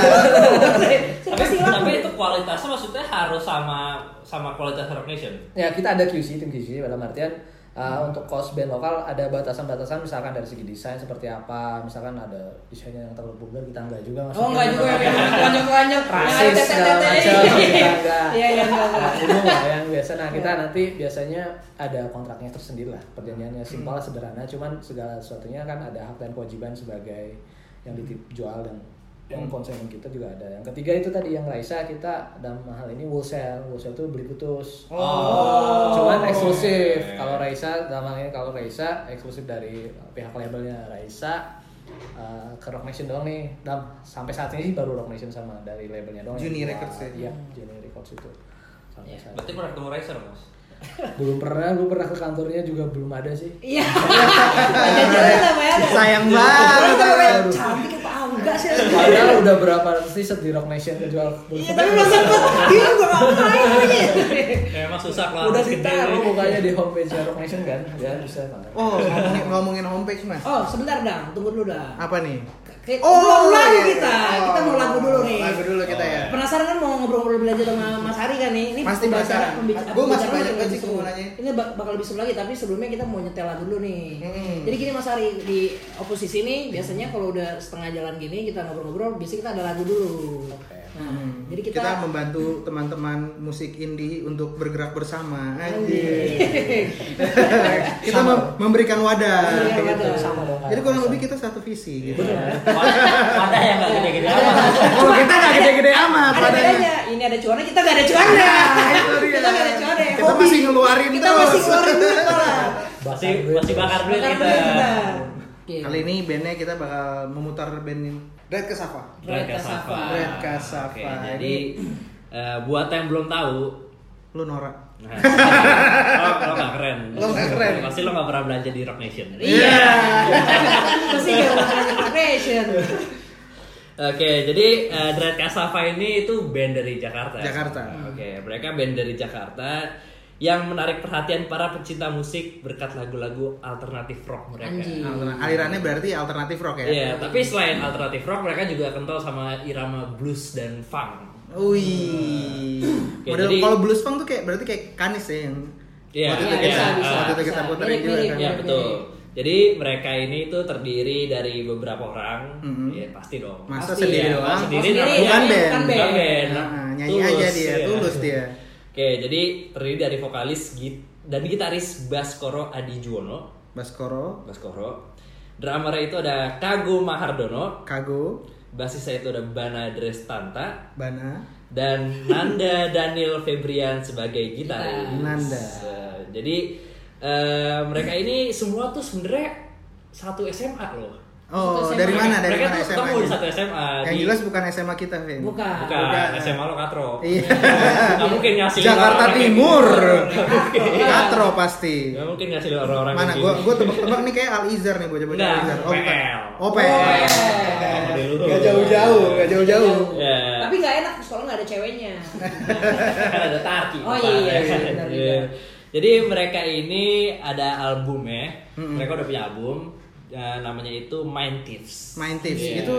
Sudah tapi, tapi itu kualitasnya maksudnya harus sama sama kualitas Rock Nation. Ya kita ada QC tim QC dalam artian uh, untuk cost band lokal ada batasan-batasan misalkan dari segi desain seperti apa misalkan ada desainnya yang terlalu vulgar kita enggak juga Oh enggak juga ya, yang lonjong-lonjong. rasis segala macam kita enggak Iya, iya, enggak, enggak. Nah, umum lah yang biasa nah kita nanti biasanya ada kontraknya tersendiri lah perjanjiannya simpel Hmm. sederhana cuman segala sesuatunya kan ada hak dan kewajiban sebagai yang ditip jual dan yang Hmm. konsumen kita juga ada. Yang ketiga itu tadi yang Raisa kita dalam hal ini wholesale. Wholesale itu beli putus. Oh. cuman eksklusif. Kalau Raisa dalam hal ini kalau Raisa eksklusif dari pihak labelnya Raisa uh, ke Rock Nation doang nih. Dan sampai saat ini sih baru Rock Nation sama dari labelnya doang Juni yang Records ya? iya Juni Records itu. Sampai saat Berarti pernah ketemu Racer mas? belum pernah gue pernah ke kantornya juga belum ada sih. Iya. *laughs* Ya? Sayang banget. tuh kayak cantik apa enggak sih? padahal udah berapa ratus t-shirt di Rock Nation jual Iya, tapi belum sempet. Dia gua ngapain ini? Ya, emang susah kalau udah ditaruh mukanya di homepage Rock Nation kan ya bisa Oh, ngomongin, ngomongin homepage mas. Oh, sebentar dang, tunggu dulu dah. Apa nih? Oh, belum lagu iya, kita. iya. Kita mau Oh, lagu dulu nih. Lagu dulu kita ya. Penasaran kan mau ngobrol-ngobrol belajar sama Mas Hari kan nih? Ini Pasti pembicaraan- Gua masih banyak banget sih nanya. Ini bak- bakal lebih seru lagi, tapi sebelumnya kita mau nyetel lagu dulu nih. Hmm. Jadi gini Mas Hari di oposisi nih biasanya kalau udah setengah jalan gini kita ngobrol-ngobrol, biasanya kita ada lagu dulu. Nah, Hmm. jadi kita, kita, membantu teman-teman musik indie untuk bergerak bersama. Anjir. Kita mem- memberikan wadah. Memberikan gitu. Sama dong, Jadi kurang sama. lebih kita satu visi gitu. Wadah yang nggak gede-gede amat. Kalau kita nggak gede-gede amat ada. Ini ada cuannya, kita nggak ada cuannya. Dia. kita nggak ada cuannya. Kita Hobi. masih ngeluarin Kita terus. masih ngeluarin duit. Masih masih bakar duit kita. kita. Kali ini bandnya kita bakal memutar band Red Kasava. Red Kasava. Red Kasava. Oke, jadi eh, buat yang belum tahu, Lu Nora. nah, *laughs* lo, lo gak keren. Lo nggak keren. Pasti lo gak pernah belanja di Rock Nation. Iya. Pasti gak bakal profession. Oke, jadi eh, Dread Kasava ini itu band dari Jakarta. Jakarta. Oke, mereka band dari Jakarta yang menarik perhatian para pecinta musik berkat lagu-lagu alternatif rock mereka. Alirannya berarti alternatif rock ya? Iya, tapi selain alternatif rock, mereka juga kental sama irama blues dan funk. Wih. Model jadi- kalau blues funk tuh kayak berarti kayak Kanis ya yang Iya, waktu itu iya, kita bisa, bisa, waktu itu kita puterin juga Mirip-mirip, kan. Ya Mirip-mirip. betul. Jadi mereka ini tuh terdiri dari beberapa orang. Mhm. Ya pasti dong. Masa Pasti, sendiri ya. doang? Sendiri, Oh, sendiri, bukan ya, band. bukan band. Bukan band. Nah, nyanyi Tulus, aja dia, ya. tulus dia. Oke, jadi terdiri dari vokalis git dan gitaris Baskoro Adi Juwono. Baskoro, Baskoro. Drummer itu ada Kago Mahardono. Kago, Basisnya itu ada Bana Drestanta Bana, dan Nanda *laughs* Daniel Febrian sebagai gitaris. Nanda. Eh, jadi eh, mereka ini semua tuh sebenarnya satu SMA loh. Oh, dari mana? Dari mereka mana SMA? ketemu di satu SMA. Yang di- jelas bukan SMA kita, Vin. Bukan. bukan, Bukan. SMA lo katro. Iya. *laughs* Gak mungkin ngasih *laughs* Jakarta Timur. gitu. *laughs* Katro pasti. Gak mungkin ngasih orang-orang Mana gua gini. gua tebak-tebak nih kayak Al Izar nih bocah-bocah Enggak, Al Izar. Oh, bukan. PL. Oh, PL. Dulu. Gak jauh-jauh, gak jauh-jauh. Ya. Tapi gak enak soalnya gak ada ceweknya. kan ada Tarki. Oh, iya, iya, benar, Iya. Jadi mereka ini ada albumnya. Mm-mm. Mereka udah punya album. Eh, namanya itu Mind Thieves. Mind Thieves. Iya. Itu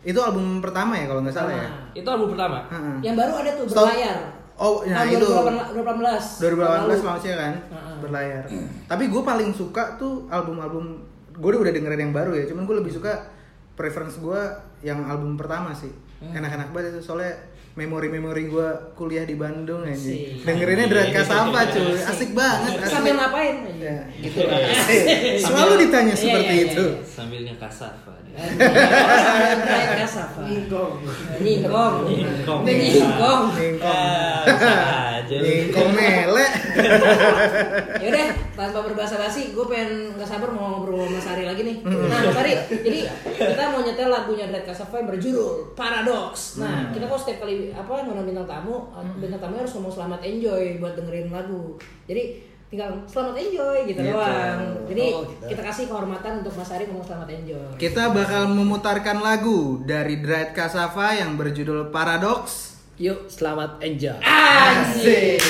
itu album pertama ya kalau nggak salah ya. Itu album pertama. Heeh. Yang baru ada tuh Stop. berlayar. Oh, nah Tahun itu 2018. 2018 maksudnya kan Heeh. berlayar. Tapi gue paling suka tuh album-album gue udah dengerin yang baru ya. Cuman gue lebih suka preference gue yang album pertama sih. Hmm. Enak-enak banget itu soalnya memori-memori gue kuliah di Bandung ya Asik. dengerinnya Dread Kasava cuy asik banget asli. Sambil ngapain? ya gitu lah asik. selalu ditanya Iya, seperti iya, iya, itu iya. Sambil ngekasafa dia. Drive Kasava. Nyingkong. Nyingkong. Nyingkong. Nyingkong. Ningkong Ah, bisa aja. lu. Ningkong mele Yaudah, tanpa berbahasa basi, gue pengen nggak sabar mau ngobrol sama Mas Ari lagi nih. Nah, Mas Ari, jadi kita mau nyetel lagunya Dread Kasava yang berjudul Paradox. Nah, kita kok setiap kali apa ngundang bintang tamu, bintang tamu harus ngomong selamat enjoy buat dengerin lagu. Jadi tinggal selamat enjoy gitu Gitu. doang. Jadi Oh, gitu. kita kasih kehormatan untuk Mas Ari ngomong selamat enjoy. kita bakal memutarkan lagu dari Dread Kasava yang berjudul Paradox Yuk, selamat enjoy. Anjir.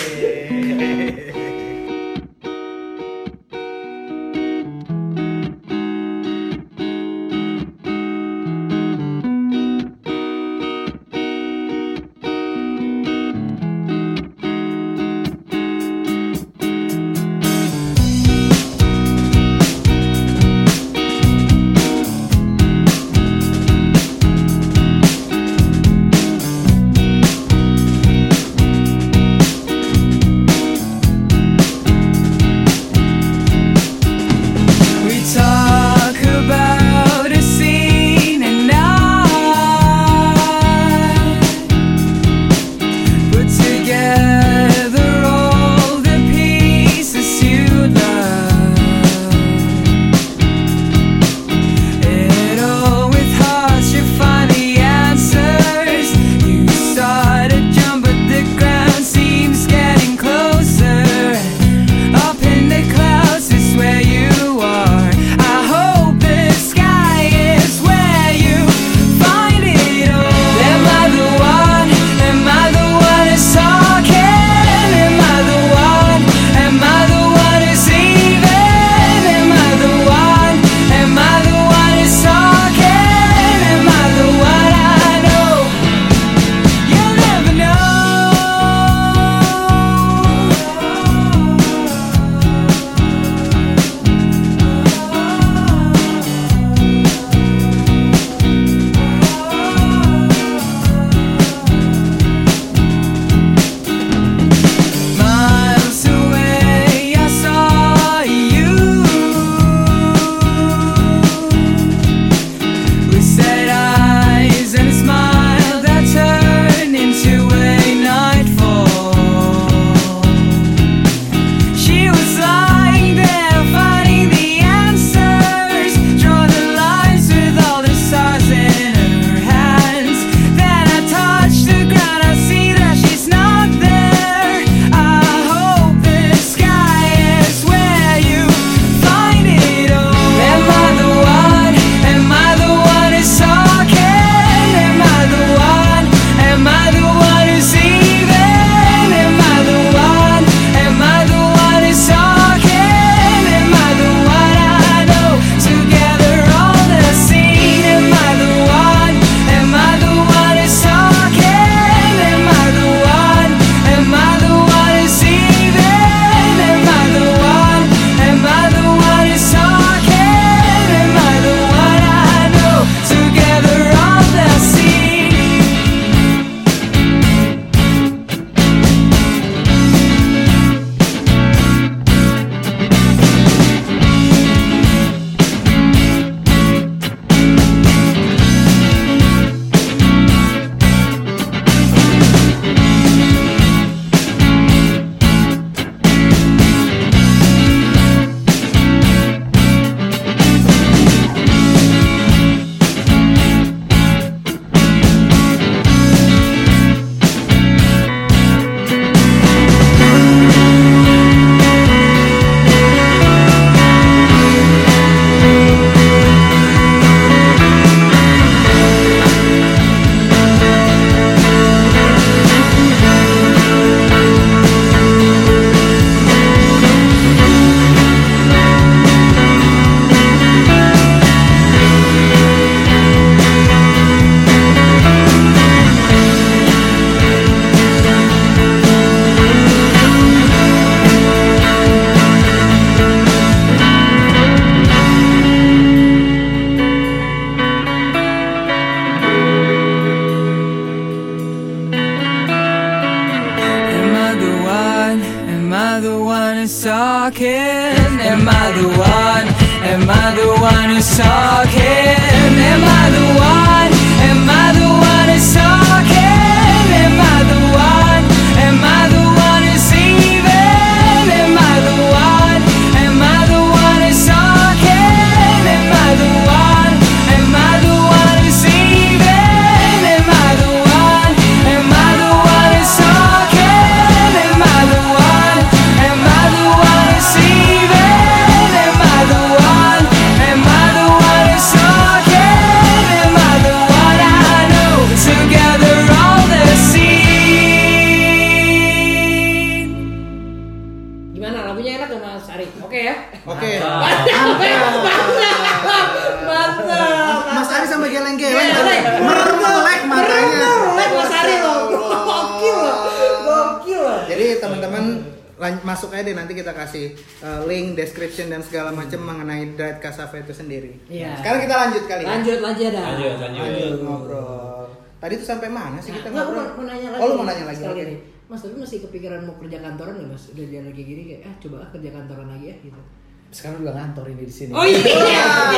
Di sini. Oh iya,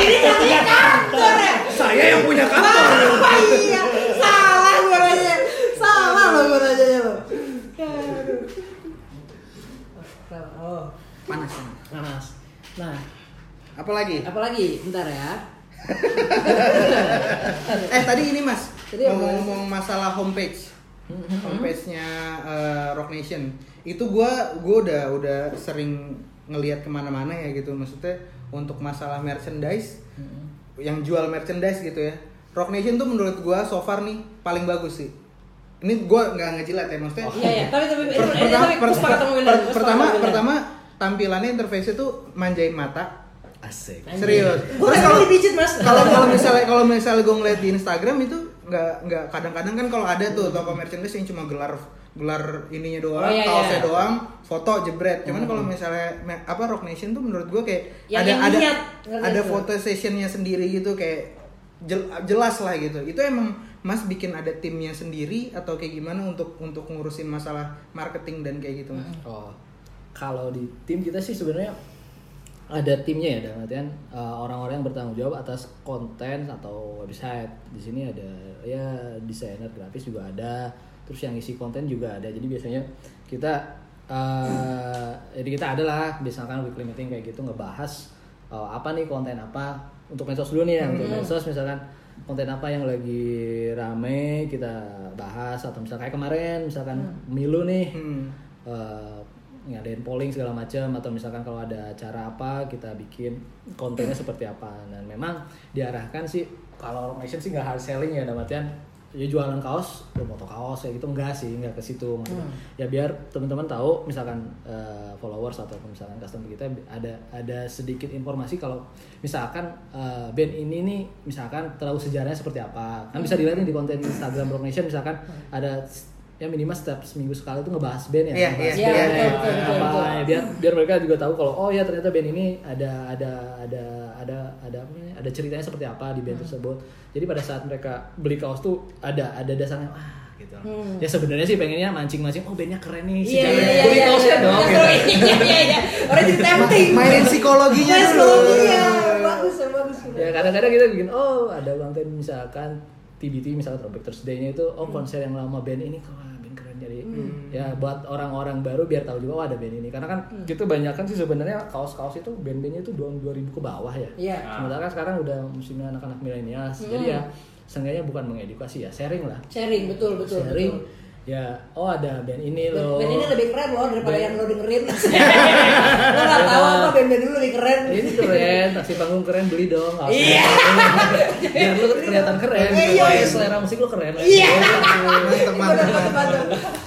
ini nggak punya kantor ya? Saya yang punya kantor. Oh iya, salah gue nanya, salah lo gue nanya lo. Aduh. Oh, Panas, panas. Nah, Apalagi? apalagi? Bentar ya. *laughs* Eh tadi ini Mas, Tadi apa, ngomong-ngomong masalah homepage. Homepage-nya eh, Rock Nation. Itu gua gua udah udah sering ngelihat ke mana-mana ya gitu. Maksudnya untuk masalah merchandise yang jual merchandise gitu ya. Rock Nation tuh menurut gua so far nih paling bagus sih. Ini gua nggak ngejilat ya maksudnya. Iya iya, tapi tapi Per- per- per- sepakat pertama, pertama tampilannya interface itu manjain mata. Asik. Serius. Terus kalau dipijit mas. kalau kalau misalnya kalau misalnya gue ngeliat di Instagram itu nggak nggak kadang-kadang kan kalau ada tuh toko merchandise yang cuma gelar gelar ininya doang, Oh, iya, kaosnya iya. doang, foto jebret. Cuman kalau misalnya apa Rock Nation tuh menurut gue kayak Yang- ada ada ngerti ada nggak? foto sessionnya sendiri gitu kayak jel- jelas lah gitu. Itu emang Mas bikin ada timnya sendiri atau kayak gimana untuk untuk ngurusin masalah marketing dan kayak gitu Mas? Oh, kalau di tim kita sih sebenarnya ada timnya ya dalam artian uh, orang-orang yang bertanggung jawab atas konten atau website. Di sini ada ya desainer grafis juga ada, terus yang isi konten juga ada. Jadi biasanya kita uh, jadi kita ada lah. Misalkan weekly meeting kayak gitu ngebahas uh, apa nih konten apa. Untuk medsos dulu nih ya untuk medsos misalkan konten apa yang lagi rame kita bahas. Atau misalkan kayak kemarin misalkan milu nih Hmm. eh, ngadain polling segala macam atau misalkan kalau ada acara apa kita bikin kontennya seperti apa. Dan memang diarahkan sih kalau Nation sih nggak hard selling ya dalam artian ya jualan kaos lo foto kaos kayak gitu. Enggak sih enggak ke situ maksudnya. Ya biar teman-teman tahu misalkan eh, followers atau misalkan customer kita ada ada sedikit informasi kalau misalkan eh, band ini nih misalkan terlalu sejarahnya seperti apa. Kan bisa dilihat nih di konten Instagram Rock Nation misalkan ada ya minimal setiap seminggu sekali itu ngebahas band ya Iya, ngebahas iya, band, iya, ya, ya, biar biar mereka juga tahu kalau oh ya ternyata band ini ada ada ada ada ada apa namanya, ada ceritanya seperti apa di Hmm. band tersebut jadi pada saat mereka beli kaos tuh ada ada dasarnya ah gitu Hmm. ya sebenarnya sih pengennya mancing-mancing oh bandnya keren nih Iya iya sejarahnya. iya. beli iya, kaosnya iya. dong *laughs* Iya gitu. iya iya iya. Orang jadi tempting. Mainin psikologinya dulu. iya, bagus ya bagus. ya kadang-kadang kita bikin oh ada konten misalkan TBT misalkan Throwback Thursday-nya itu oh Hmm. konser yang lama band ini kok keren jadi ya buat orang-orang baru biar tahu juga oh ada band ini karena kan Hmm. gitu banyak kan sih sebenarnya kaos-kaos itu band-bandnya itu tahun 2000 ke bawah ya Iya. sementara kan sekarang udah musimnya anak-anak milenial jadi ya seenggaknya bukan mengedukasi ya sharing lah Sharing betul betul. sharing betul. Ya oh ada band ini loh band ini lebih keren loh daripada Band- yang lo dengerin. *laughs* lo nggak tahu apa band-band dulu lebih keren. ini keren taksi panggung keren beli dong. Iya. biar lu kelihatan keren Iya, iya. Selera musik lu keren Iya. Mantep.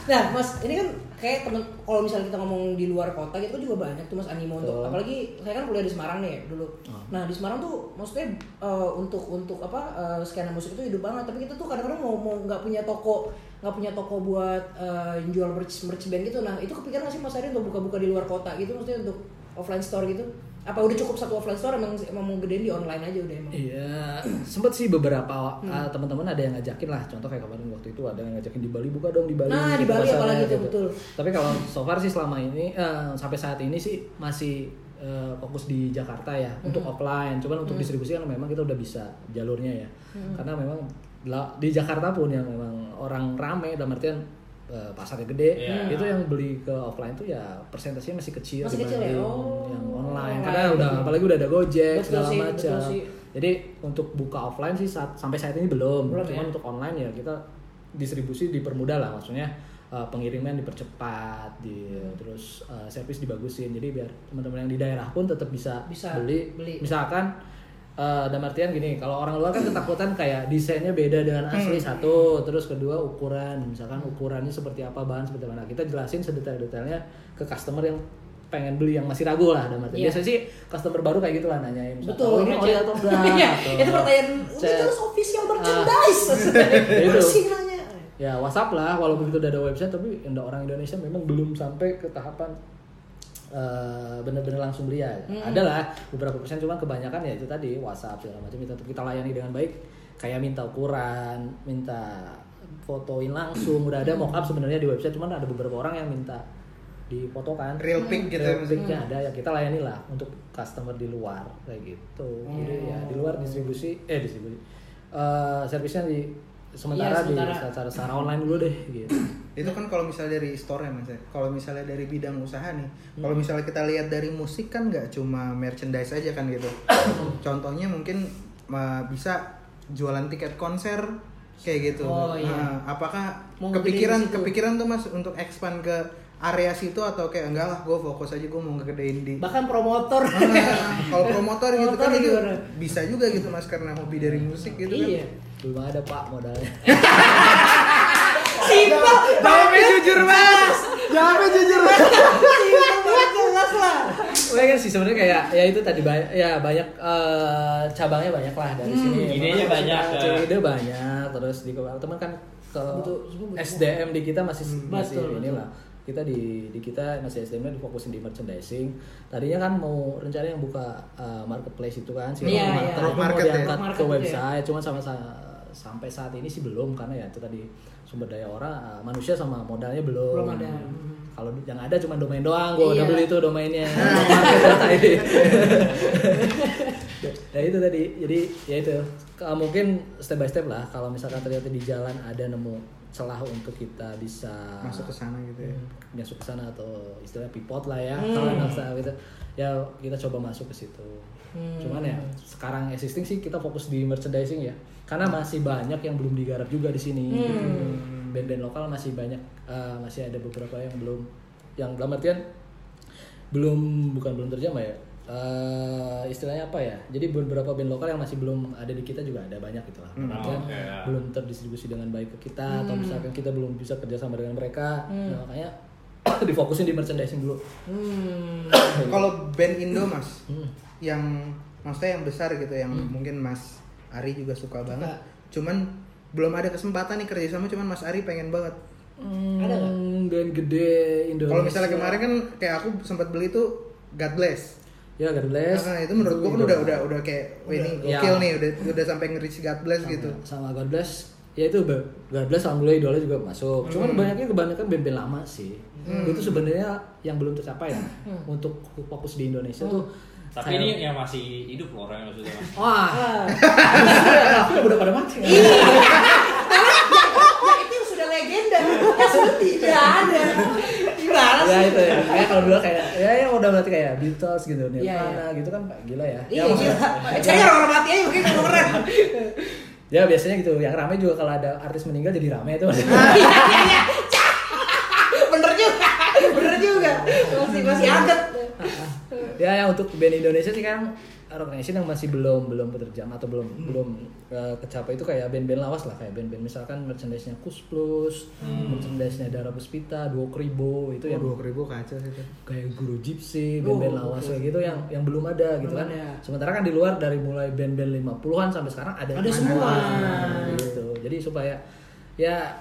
Nah, Mas, ini kan kayak temen kalau misalnya kita ngomong di luar kota gitu kan juga banyak tuh Mas animo untuk apalagi saya kan kuliah di Semarang nih dulu. Nah, di Semarang tuh maksudnya eh, untuk untuk apa eh, skena musik itu hidup banget, tapi kita tuh kadang-kadang mau mau nggak punya toko nggak punya toko buat yang jual merch merch band gitu. Nah, itu kepikiran nggak sih Mas Ari untuk buka-buka di luar kota gitu maksudnya untuk offline store gitu? Apa udah cukup satu offline store emang emang mau gedein di online aja udah emang? Iya, sempet sih beberapa Hmm. uh, teman-teman ada yang ngajakin lah. Contoh kayak kemarin waktu itu ada yang ngajakin di Bali buka dong di Bali. Nah, di gitu Bali apalagi tuh, betul. Tapi kalau so far sih selama ini eh, sampai saat ini sih masih eh, fokus di Jakarta ya Hmm. untuk offline. Cuman untuk distribusi kan memang kita udah bisa jalurnya ya. Hmm. Karena memang di Jakarta pun yang memang orang rame dalam artian eh, pasarnya gede, Iya. itu yang beli ke offline tuh ya persentasenya masih kecil Masih kecil ya? Oh. yang online. Online, Karena udah betul. apalagi udah ada Gojek Betul segala macam. betul. Jadi untuk buka offline sih saat, sampai saat ini belum. Belum, Cuman ya? untuk online ya kita distribusi dipermudah lah maksudnya uh, pengiriman dipercepat, di terus uh, servis dibagusin. Jadi biar teman-teman yang di daerah pun tetap bisa, Bisa beli. beli. Misalkan uh, dalam artian gini, kalau orang luar kan ketakutan kayak desainnya beda dengan asli satu, terus kedua ukuran, misalkan ukurannya seperti apa, bahan seperti mana. Kita jelasin sedetail-detailnya ke customer yang pengen beli yang masih ragu lah dalam artian. Iya. Biasanya sih customer baru kayak gitu lah nanyain. Betul, "Oh, ini oli atau enggak? *laughs* Gitu. itu pertanyaan, oh, itu harus official merchandise. *laughs* itu. Masih nanya. ya WhatsApp lah walaupun itu udah ada website tapi orang Indonesia memang belum sampai ke tahapan eh, bener-bener langsung beli ya. Ada lah beberapa persen cuman kebanyakan ya itu tadi WhatsApp segala macam itu kita layani dengan baik. Kayak minta ukuran, minta fotoin langsung udah ada mockup sebenarnya di website cuman ada beberapa orang yang minta difotokan. Real pic gitu ya, Real maksudnya. pic-nya ada ya kita layani lah untuk customer di luar kayak gitu. Jadi ya di luar distribusi eh distribusi. Eh, servisnya di sementara, Iya, sementara. di secara, secara online dulu deh gitu. *clears throat* Itu kan kalau misalnya dari store ya mas ya. Kalau misalnya dari bidang usaha nih kalau misalnya kita lihat dari musik kan nggak cuma merchandise aja kan gitu. *coughs* Contohnya mungkin uh, bisa jualan tiket konser kayak gitu. Oh, iya. Nah, apakah Mau kepikiran kepikiran tuh mas untuk expand ke area situ atau kayak enggak lah gue fokus aja gue mau ngegedein di bahkan promotor. Ah, kalau *laughs* promotor gitu kan Promotor itu gimana? bisa juga gitu mas karena hobi dari musik gitu iya. Belum ada pak modalnya. *laughs* Simpel. Jawabnya jujur mas jawabnya jujur banget. *laughs* Jelas lah. Gue kan sih sebenarnya kayak ya itu tadi banyak ya banyak eh, cabangnya banyak lah dari Hmm, sini. idenya banyak, ya. Ide banyak terus di teman kan ke Betul, SDM di kita masih Hmm, masih betul, inilah. Kita di di kita masih SDM difokusin di merchandising. Tadinya kan mau rencana yang buka eh, marketplace itu kan sih. Mau- iya. terus mau Market ya? diangkat Market ke itu ya. website, cuman sama sa- sampai saat ini sih belum karena ya itu tadi sumber daya orang eh, manusia sama modalnya belum. Belum ada. Kalau yang ada cuma domain doang, gue udah Iya. beli tuh domainnya. *laughs* *laughs* Ya itu tadi, jadi ya itu mungkin step by step lah. Kalau misalkan ternyata di jalan ada nemu celah untuk kita bisa masuk ke sana gitu ya. Hmm, masuk ke sana atau istilah pivot lah ya kalau anak saya gitu. Ya kita coba masuk ke situ. Cuman ya sekarang existing sih kita fokus di merchandising ya. Karena masih banyak yang belum digarap juga di sini gitu. band-band lokal masih banyak eh, masih ada beberapa yang belum yang dalam artian belum bukan belum terjamah ya Eh, istilahnya apa ya? Jadi beberapa band lokal yang masih belum ada di kita juga ada banyak gitu lah. Artian oke, ya. belum terdistribusi dengan baik ke kita atau misalkan kita belum bisa kerjasama dengan mereka. Nah, makanya *coughs* difokusin di merchandising dulu. Hmm. *coughs* kalau band Indo mas Hmm. yang maksudnya yang besar gitu yang mungkin Mas Ari juga suka banget. Cuman belum ada kesempatan nih kerjasama cuman Mas Ari pengen banget. Ada nggak? Hmm, band gede Indonesia. Kalau misalnya kemarin kan kayak aku sempat beli tuh God Bless ya God bless. Nah, itu menurut gua kan udah udah udah kayak ini gokil nih udah udah sampai nge-reach God Bless gitu. sama God bless. Ya itu God bless alhamdulillah idola juga masuk. Cuman banyaknya kebanyakan band-band lama sih. Itu sebenarnya yang belum tercapai ya. Untuk fokus di Indonesia tuh Tapi kayak- ini yang masih hidup loh orangnya maksudnya. Wah. *laughs* Ah. udah pada mati. kan? *laughs* ya itu yang sudah legenda yang sudah tidak ada gimana ya itu ya. Kayak kalau dulu kayak ya yang udah berarti kayak Beatles gitu Iya, Nirvana iya. gitu kan gila ya. Iya ya, gila. saya orang mati aja mungkin kalau *laughs* keren ya biasanya gitu. Yang rame juga kalau ada artis meninggal jadi rame itu *laughs* iya iya iya. Cak. bener juga. Bener juga. Masih masih adet ya yang untuk band Indonesia sih kan Rock Nation yang masih belum belum terjam atau belum belum uh, kecapai itu kayak band-band lawas lah kayak band-band misalkan merchandise-nya Kus Plus, merchandise-nya Dara Puspita, Duo Kribo itu yang dua ribu kacau sih itu kayak Guru Gypsy, band-band lawas kayak gitu yang yang belum ada gitu kan. ada. Sementara kan di luar dari mulai band-band 50-an sampai sekarang ada Ada semua. gitu. Jadi supaya ya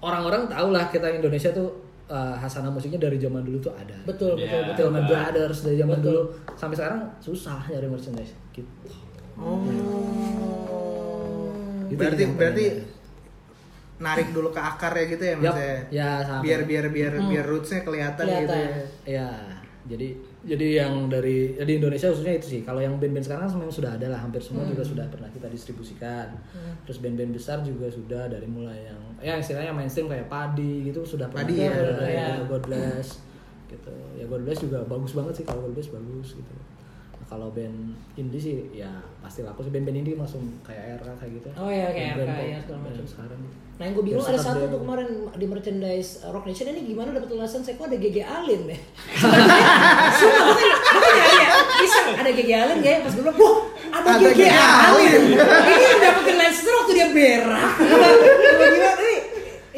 orang-orang tahu lah kita Indonesia tuh uh, hasanah musiknya dari zaman dulu tuh ada. betul betul Iya. betul Tillman Brothers dari zaman Betul. dulu sampai sekarang susah nyari merchandise gitu. oh Itu berarti berarti narik dulu ke akarnya gitu ya mas Yap, ya ya sama. biar biar biar biar rootsnya kelihatan, gitu Kelihatan. ya Ya, jadi jadi yang dari di Indonesia khususnya itu sih. Kalau yang band-band sekarang memang sudah ada lah, hampir semua Hmm. juga sudah pernah kita distribusikan. Terus band-band besar juga sudah dari mulai yang ya istilahnya mainstream kayak Padi gitu sudah pernah Padi, ya, ada, ya. gitu, God Bless gitu. Ya God Bless juga bagus banget sih kalau God Bless bagus gitu. Kalau band indie sih ya pasti laku sih band-band indie langsung kayak RK kayak gitu. Oh iya, kayak RK, ya, segala macam. sekarang. Nah yang gue bingung ada satu tuh kemarin di merchandise Rock Nation ini gimana dapat ulasan saya kok ada GG Alin deh. *laughs* Sumpah gue nyari ya, bisa ada GG Alin ya? Pas gue bilang, wah ada, GG Alin. Ini yang dapetin license waktu dia berak. *laughs* Gimana?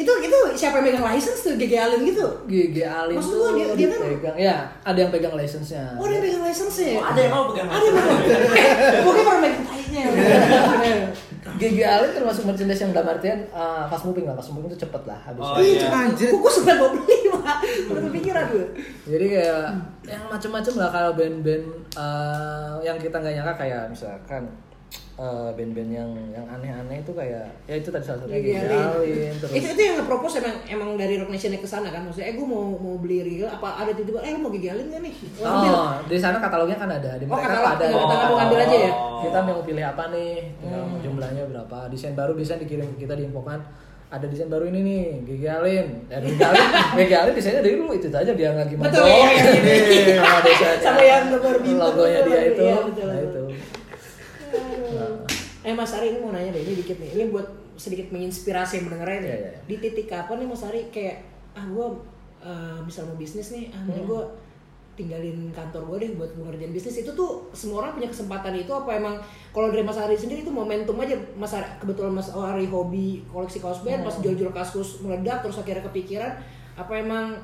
Itu itu siapa yang megang license tuh GG Alin gitu? GG Alin Maksud tuh gua dia- dia kan- dipegang- ya ada yang pegang license-nya. Oh ada yang pegang license ya? Oh, ada yang mau pegang Ada yang pegang. Gue kayak pernah megang tainya. GG Gigi Alin termasuk merchandise yang dalam artian uh, fast moving lah, fast moving itu cepet lah habis. Oh, iya. anjir. Kok gue sempat mau beli pak? Udah kepikiran gue. Jadi kayak yang macem-macem lah kalau band-band uh, yang kita nggak nyangka kayak misalkan uh, band-band yang yang aneh-aneh itu kayak ya itu tadi salah satunya Gigi Gigi Alin. Alin terus Itu itu yang nge-propose emang emang dari Rock Nation ke sana kan. Maksudnya eh gue mau mau beli real apa ada tiba-tiba eh lu mau gigi alin gak nih? Ambil. Oh, di sana katalognya kan ada. Di Oh, mereka katalog. ada. Tinggal kita mau ambil aja ya? Kita mau pilih apa nih? Hmm. jumlahnya berapa. Desain baru desain dikirim ke kita diinfokan. Ada desain baru ini nih, Gigi Alin. Ya, *laughs* Gigi Alin, Gigi Alin desainnya dari dulu itu aja dia lagi mau Betul, iya, iya, iya. *laughs* Sama yang bintang. Logonya dia itu. Iya, betul, Nah, itu. Eh Mas Ari ini mau nanya deh, ini dikit nih. Ini buat sedikit menginspirasi yang mendengarnya nih. Iya, iya, iya. Di titik kapan nih Mas Ari kayak ah gue misal mau bisnis nih, ah Hmm. gue tinggalin kantor gue deh buat ngerjain bisnis itu tuh semua orang punya kesempatan itu apa emang kalau dari Mas Ari sendiri itu momentum aja Mas Ari kebetulan Mas Ari hobi koleksi kaos band Hmm. pas jual-jual kasus meledak terus akhirnya kepikiran apa emang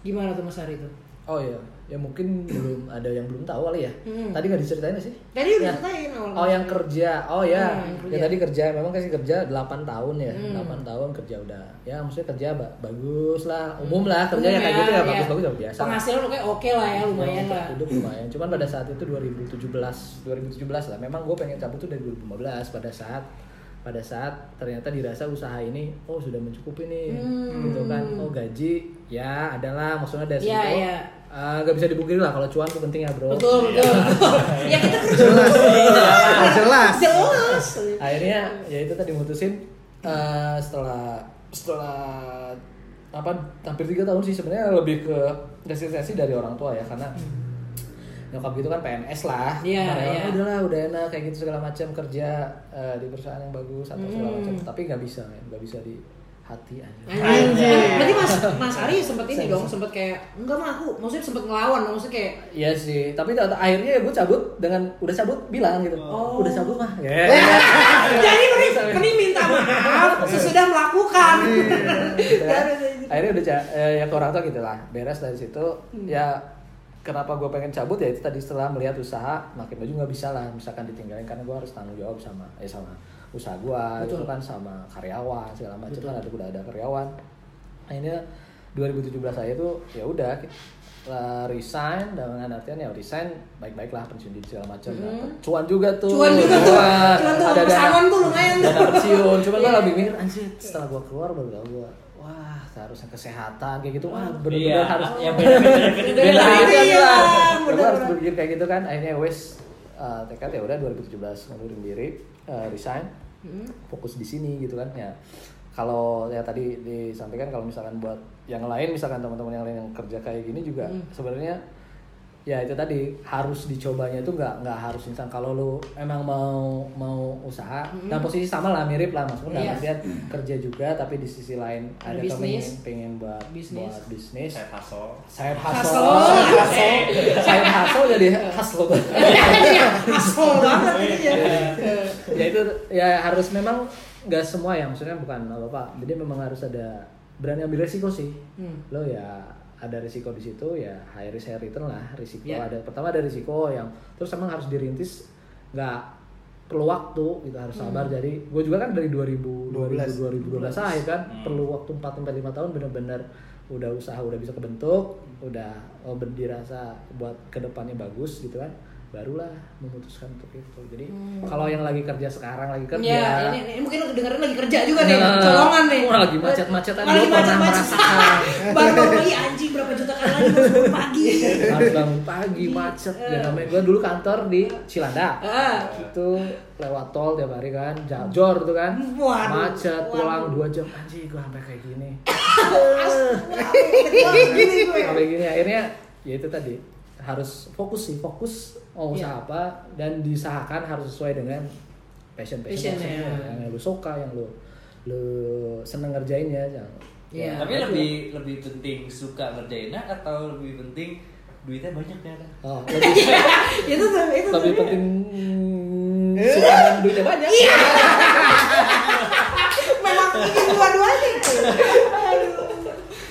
gimana tuh Mas Ari tuh? Oh iya, ya mungkin belum ada yang belum tahu kali ya. Hmm. Tadi nggak diceritain sih? Tadi udah Ya. ceritain awal. Oh yang kerja, oh ya, Hmm, yang kerja. ya tadi kerja, memang kasih kerja 8 tahun ya, Hmm. 8 tahun kerja udah, ya maksudnya kerja ba- bagus lah, umum lah kerja ya Umum kayak ya, gitu ya ya. bagus-bagus ya biasa. Penghasilan oke oke lah ya lumayan Ya, lah. Hidup lumayan, cuman pada saat itu 2017, 2017 lah, memang gue pengen cabut tuh dari 2015 pada saat pada saat ternyata dirasa usaha ini oh sudah mencukupi nih Hmm. gitu kan oh gaji ya adalah maksudnya dari Iya, situ iya. eh, nggak bisa dipungkiri lah kalau cuan tuh penting ya bro Betul betul. betul. *laughs* ya kita kerja Jelas. Jelas. jelas. akhirnya ya itu tadi mutusin eh, setelah setelah apa hampir tiga tahun sih sebenarnya lebih ke resistensi dari orang tua ya karena nyokap gitu kan PNS lah Iya, Karena iya. "Oh, udahlah udah enak kayak gitu segala macam kerja eh, di perusahaan yang bagus atau segala Hmm. macam tapi nggak bisa ya nggak bisa di hati aja Anjir. Berarti Mas Mas Ari sempat ini dong, sempat kayak enggak mah aku, maksudnya sempat ngelawan, maksudnya kayak Iya sih, tapi akhirnya gue cabut dengan udah cabut bilang gitu, Oh. udah cabut mah. jadi mending, mending minta maaf sesudah melakukan. gitu kan. Ya, akhirnya udah eh, ya ke orang tua gitu lah beres dari situ Hmm. ya kenapa gue pengen cabut ya itu tadi setelah melihat usaha makin maju nggak bisa lah misalkan ditinggalin karena gue harus tanggung jawab sama eh sama usaha gue itu kan sama karyawan segala macam kan ada udah ada karyawan akhirnya 2017 saya itu ya udah resign dengan artian ya resign baik-baik lah pensiun dini segala macam dapet cuan juga tuh Hmm. Cuan juga tuh. Cuan. Cuan tuh ada pesangon tuh lumayan tuh. pensiun cuman gue Iya. lebih mikir anjir setelah gue keluar baru gue seharusnya kesehatan kayak gitu. Wah bener-bener Iya, harus ya *laughs* lah. bener, gue harus berpikir kayak gitu kan. Akhirnya wes uh, tekad ya udah 2017 ngundurin diri uh, resign Hmm. fokus di sini gitu kan. Ya kalau ya tadi disampaikan kalau misalkan buat yang lain misalkan teman-teman yang lain yang kerja kayak gini juga Hmm. sebenarnya ya itu tadi harus dicobanya itu nggak nggak harus instan kalau lu emang mau mau usaha dan posisi sama lah mirip lah maksudnya Hmm. Iya. dalam artian kerja juga tapi di sisi lain Ada ada bisnis. pengen pengen buat Bisnis. buat bisnis Saya hustle. saya Hustle. hustle *laughs* saya hustle jadi hustle *laughs* Asal banget ini ya. ya itu ya harus memang nggak semua ya maksudnya bukan apa apa jadi memang harus ada berani ambil resiko sih Hmm. lo ya ada risiko di situ ya high risk high return lah risiko Ya. ada pertama ada risiko yang terus emang harus dirintis nggak perlu waktu gitu harus Hmm. sabar jadi gue juga kan dari 2000 2000 2012 akhir kan Hmm. perlu waktu 4 sampai 5 tahun bener-bener udah usaha udah bisa kebentuk udah oh, dirasa buat ke depannya bagus gitu kan barulah memutuskan untuk itu jadi kalau yang lagi kerja sekarang lagi kerja Hmm. Ya, ini, ini mungkin dengerin lagi kerja juga nih, Nah, colongan nih. lagi macet-macetan, Lagi gua pernah macet-macet. merasakan. *laughs* Baru-baru lagi anjing berapa juta kali lagi bangun pagi. harus bangun pagi macet dan namanya gue dulu kantor di Cilanda Ah. itu lewat tol tiap hari kan jajor tuh kan Waduh. macet Waduh. pulang dua jam anjing gue sampai kayak gini *laughs* sampai gini akhirnya ya itu tadi harus fokus sih fokus mau Iya. usaha apa dan diusahakan harus sesuai dengan passion passion, Passion, ya. yang lu suka yang lu lu seneng ngerjainnya jangan Iya. Tapi lebih lebih penting suka ngerjainnya atau lebih penting duitnya banyak ya kan? oh, lebih *laughs* itu tuh, itu tuh. lebih penting suka dan duitnya banyak *laughs* Memang bikin dua-duanya.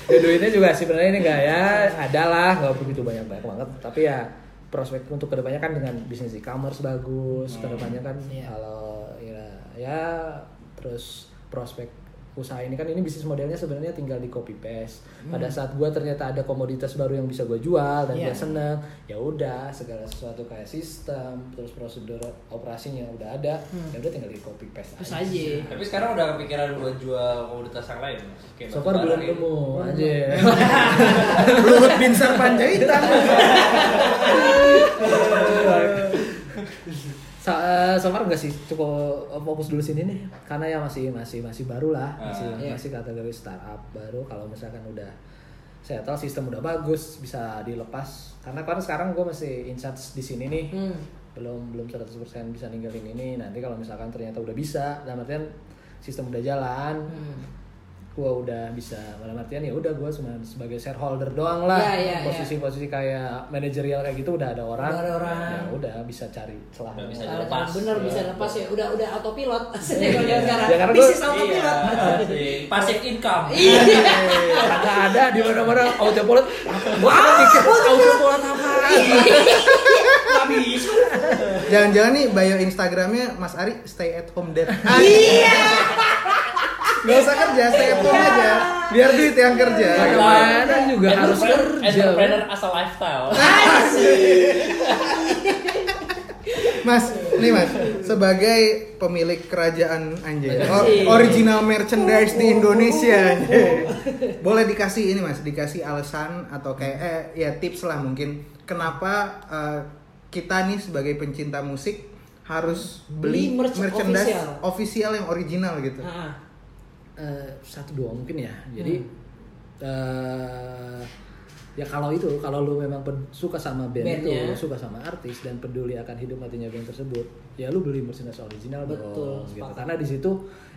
Ya, duitnya juga sebenarnya ini enggak ya ada lah nggak begitu banyak banyak banget tapi ya prospek untuk ke depannya kan dengan bisnis e-commerce bagus ke depannya kan Iya. kalau ya ya terus prospek usaha ini kan ini bisnis modelnya sebenarnya tinggal di copy paste. Pada saat gua ternyata ada komoditas baru yang bisa gue jual dan Iya. gua seneng, ya udah segala sesuatu kayak sistem, terus prosedur operasinya udah ada, ya udah tinggal di copy paste Terus aja. Tapi sekarang udah kepikiran buat jual komoditas yang lain? Kayak So far belum bara gitu. nemu aja. Luhut *laughs* Binsar Panjaitan. *laughs* Sa- eh, so far enggak sih cukup fokus dulu sini nih karena ya masih masih masih baru lah masih Ah, iya. masih kategori startup baru kalau misalkan udah settle sistem udah bagus bisa dilepas karena kan sekarang gue masih in charge di sini nih Hmm. belum belum 100% bisa ninggalin ini nanti kalau misalkan ternyata udah bisa dalam artian sistem udah jalan Hmm. Gue udah bisa dalam artian ya udah gue cuma sebagai shareholder doang lah Iya, iya, posisi-posisi kayak manajerial kayak gitu udah ada orang Udah ada orang. ya udah bisa cari celah Udah bisa cara bener bisa Iya. lepas ya udah udah autopilot *laughs* Iya. Kalau Ya, sekarang karena gua- bisnis Iya, autopilot *laughs* asik. passive income. Iya. Kagak ada di mana-mana autopilot. Mikir autopilot apa? Nggak bisa. Jangan-jangan nih bio Instagramnya Mas Ari stay at home dad. Iya. *laughs* Gak usah kerja, stay at home aja. Biar duit yang kerja. Bagaimana juga harus kerja. Entrepreneur as a lifestyle. Mas, nih Mas, sebagai pemilik kerajaan anjay, original merchandise di Indonesia, anjay. boleh dikasih ini Mas, dikasih alasan atau kayak eh ya tips lah mungkin kenapa eh, kita nih sebagai pencinta musik harus beli, Beli merch merchandise official. official yang original gitu. Eh, satu dua mungkin ya. Jadi eh, ya kalau itu kalau lu memang suka sama band Bandnya. itu, suka sama artis dan peduli akan hidup matinya band tersebut, ya lu beli merchandise original Betul, dong. Gitu. Karena di situ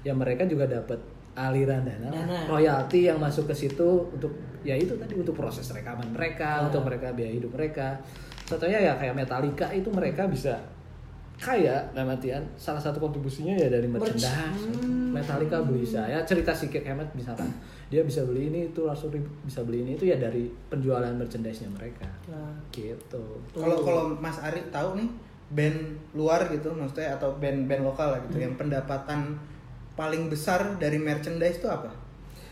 ya mereka juga dapat aliran dana, Dana. royalti yang masuk ke situ untuk ya itu tadi untuk proses rekaman mereka, untuk mereka biaya hidup mereka. Contohnya ya kayak Metallica itu mereka bisa kaya dalam artian salah satu kontribusinya ya dari Merch. merchandise. Hmm. Metallica beli saya cerita si Kirk Hammett misalkan dia bisa beli ini itu langsung bisa beli ini itu ya dari penjualan merchandise-nya mereka nah. gitu Kalau kalau Mas Ari tahu nih band luar gitu maksudnya atau band-band lokal lah gitu yang pendapatan paling besar dari merchandise itu apa?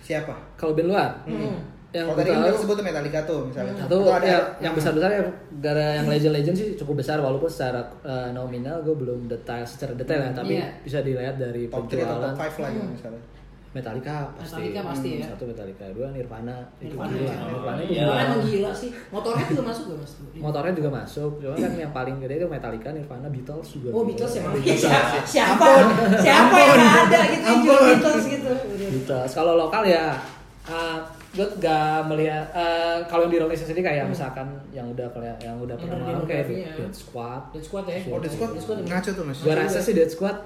Siapa? kalau band luar Hmm. Yang Kalau tadi kan kita sebut Metallica tuh misalnya. satu Atau ada ya, yang besar besar ya gara yang legend legend sih cukup besar walaupun secara eh, nominal gue belum detail secara detail ya tapi Iya. bisa dilihat dari top 3 atau penjualan top 5 lah gitu misalnya. Metallica pasti Metallica pasti Hmm, ya. satu Metallica dua Nirvana, itu Nirvana gila ya. Nirvana itu Iya. gila. Emang gila sih. Motornya juga masuk gak mas? *laughs* motornya juga masuk cuma kan yang paling gede itu Metallica Nirvana Beatles juga Oh. Beatles emang Beatles, *laughs* siapa? Siapa? Siapa yang ada gitu yang jual Beatles gitu? Beatles. Kalau lokal ya, uh, gue gak melihat uh, kalau yang di Indonesia sendiri kayak misalkan yang udah yang udah pernah malam kayak. Dead Squad. Dead Squad ya? Oh, The Squad Dead Squad ngaco tuh Mas. Gue rasa sih Dead Squad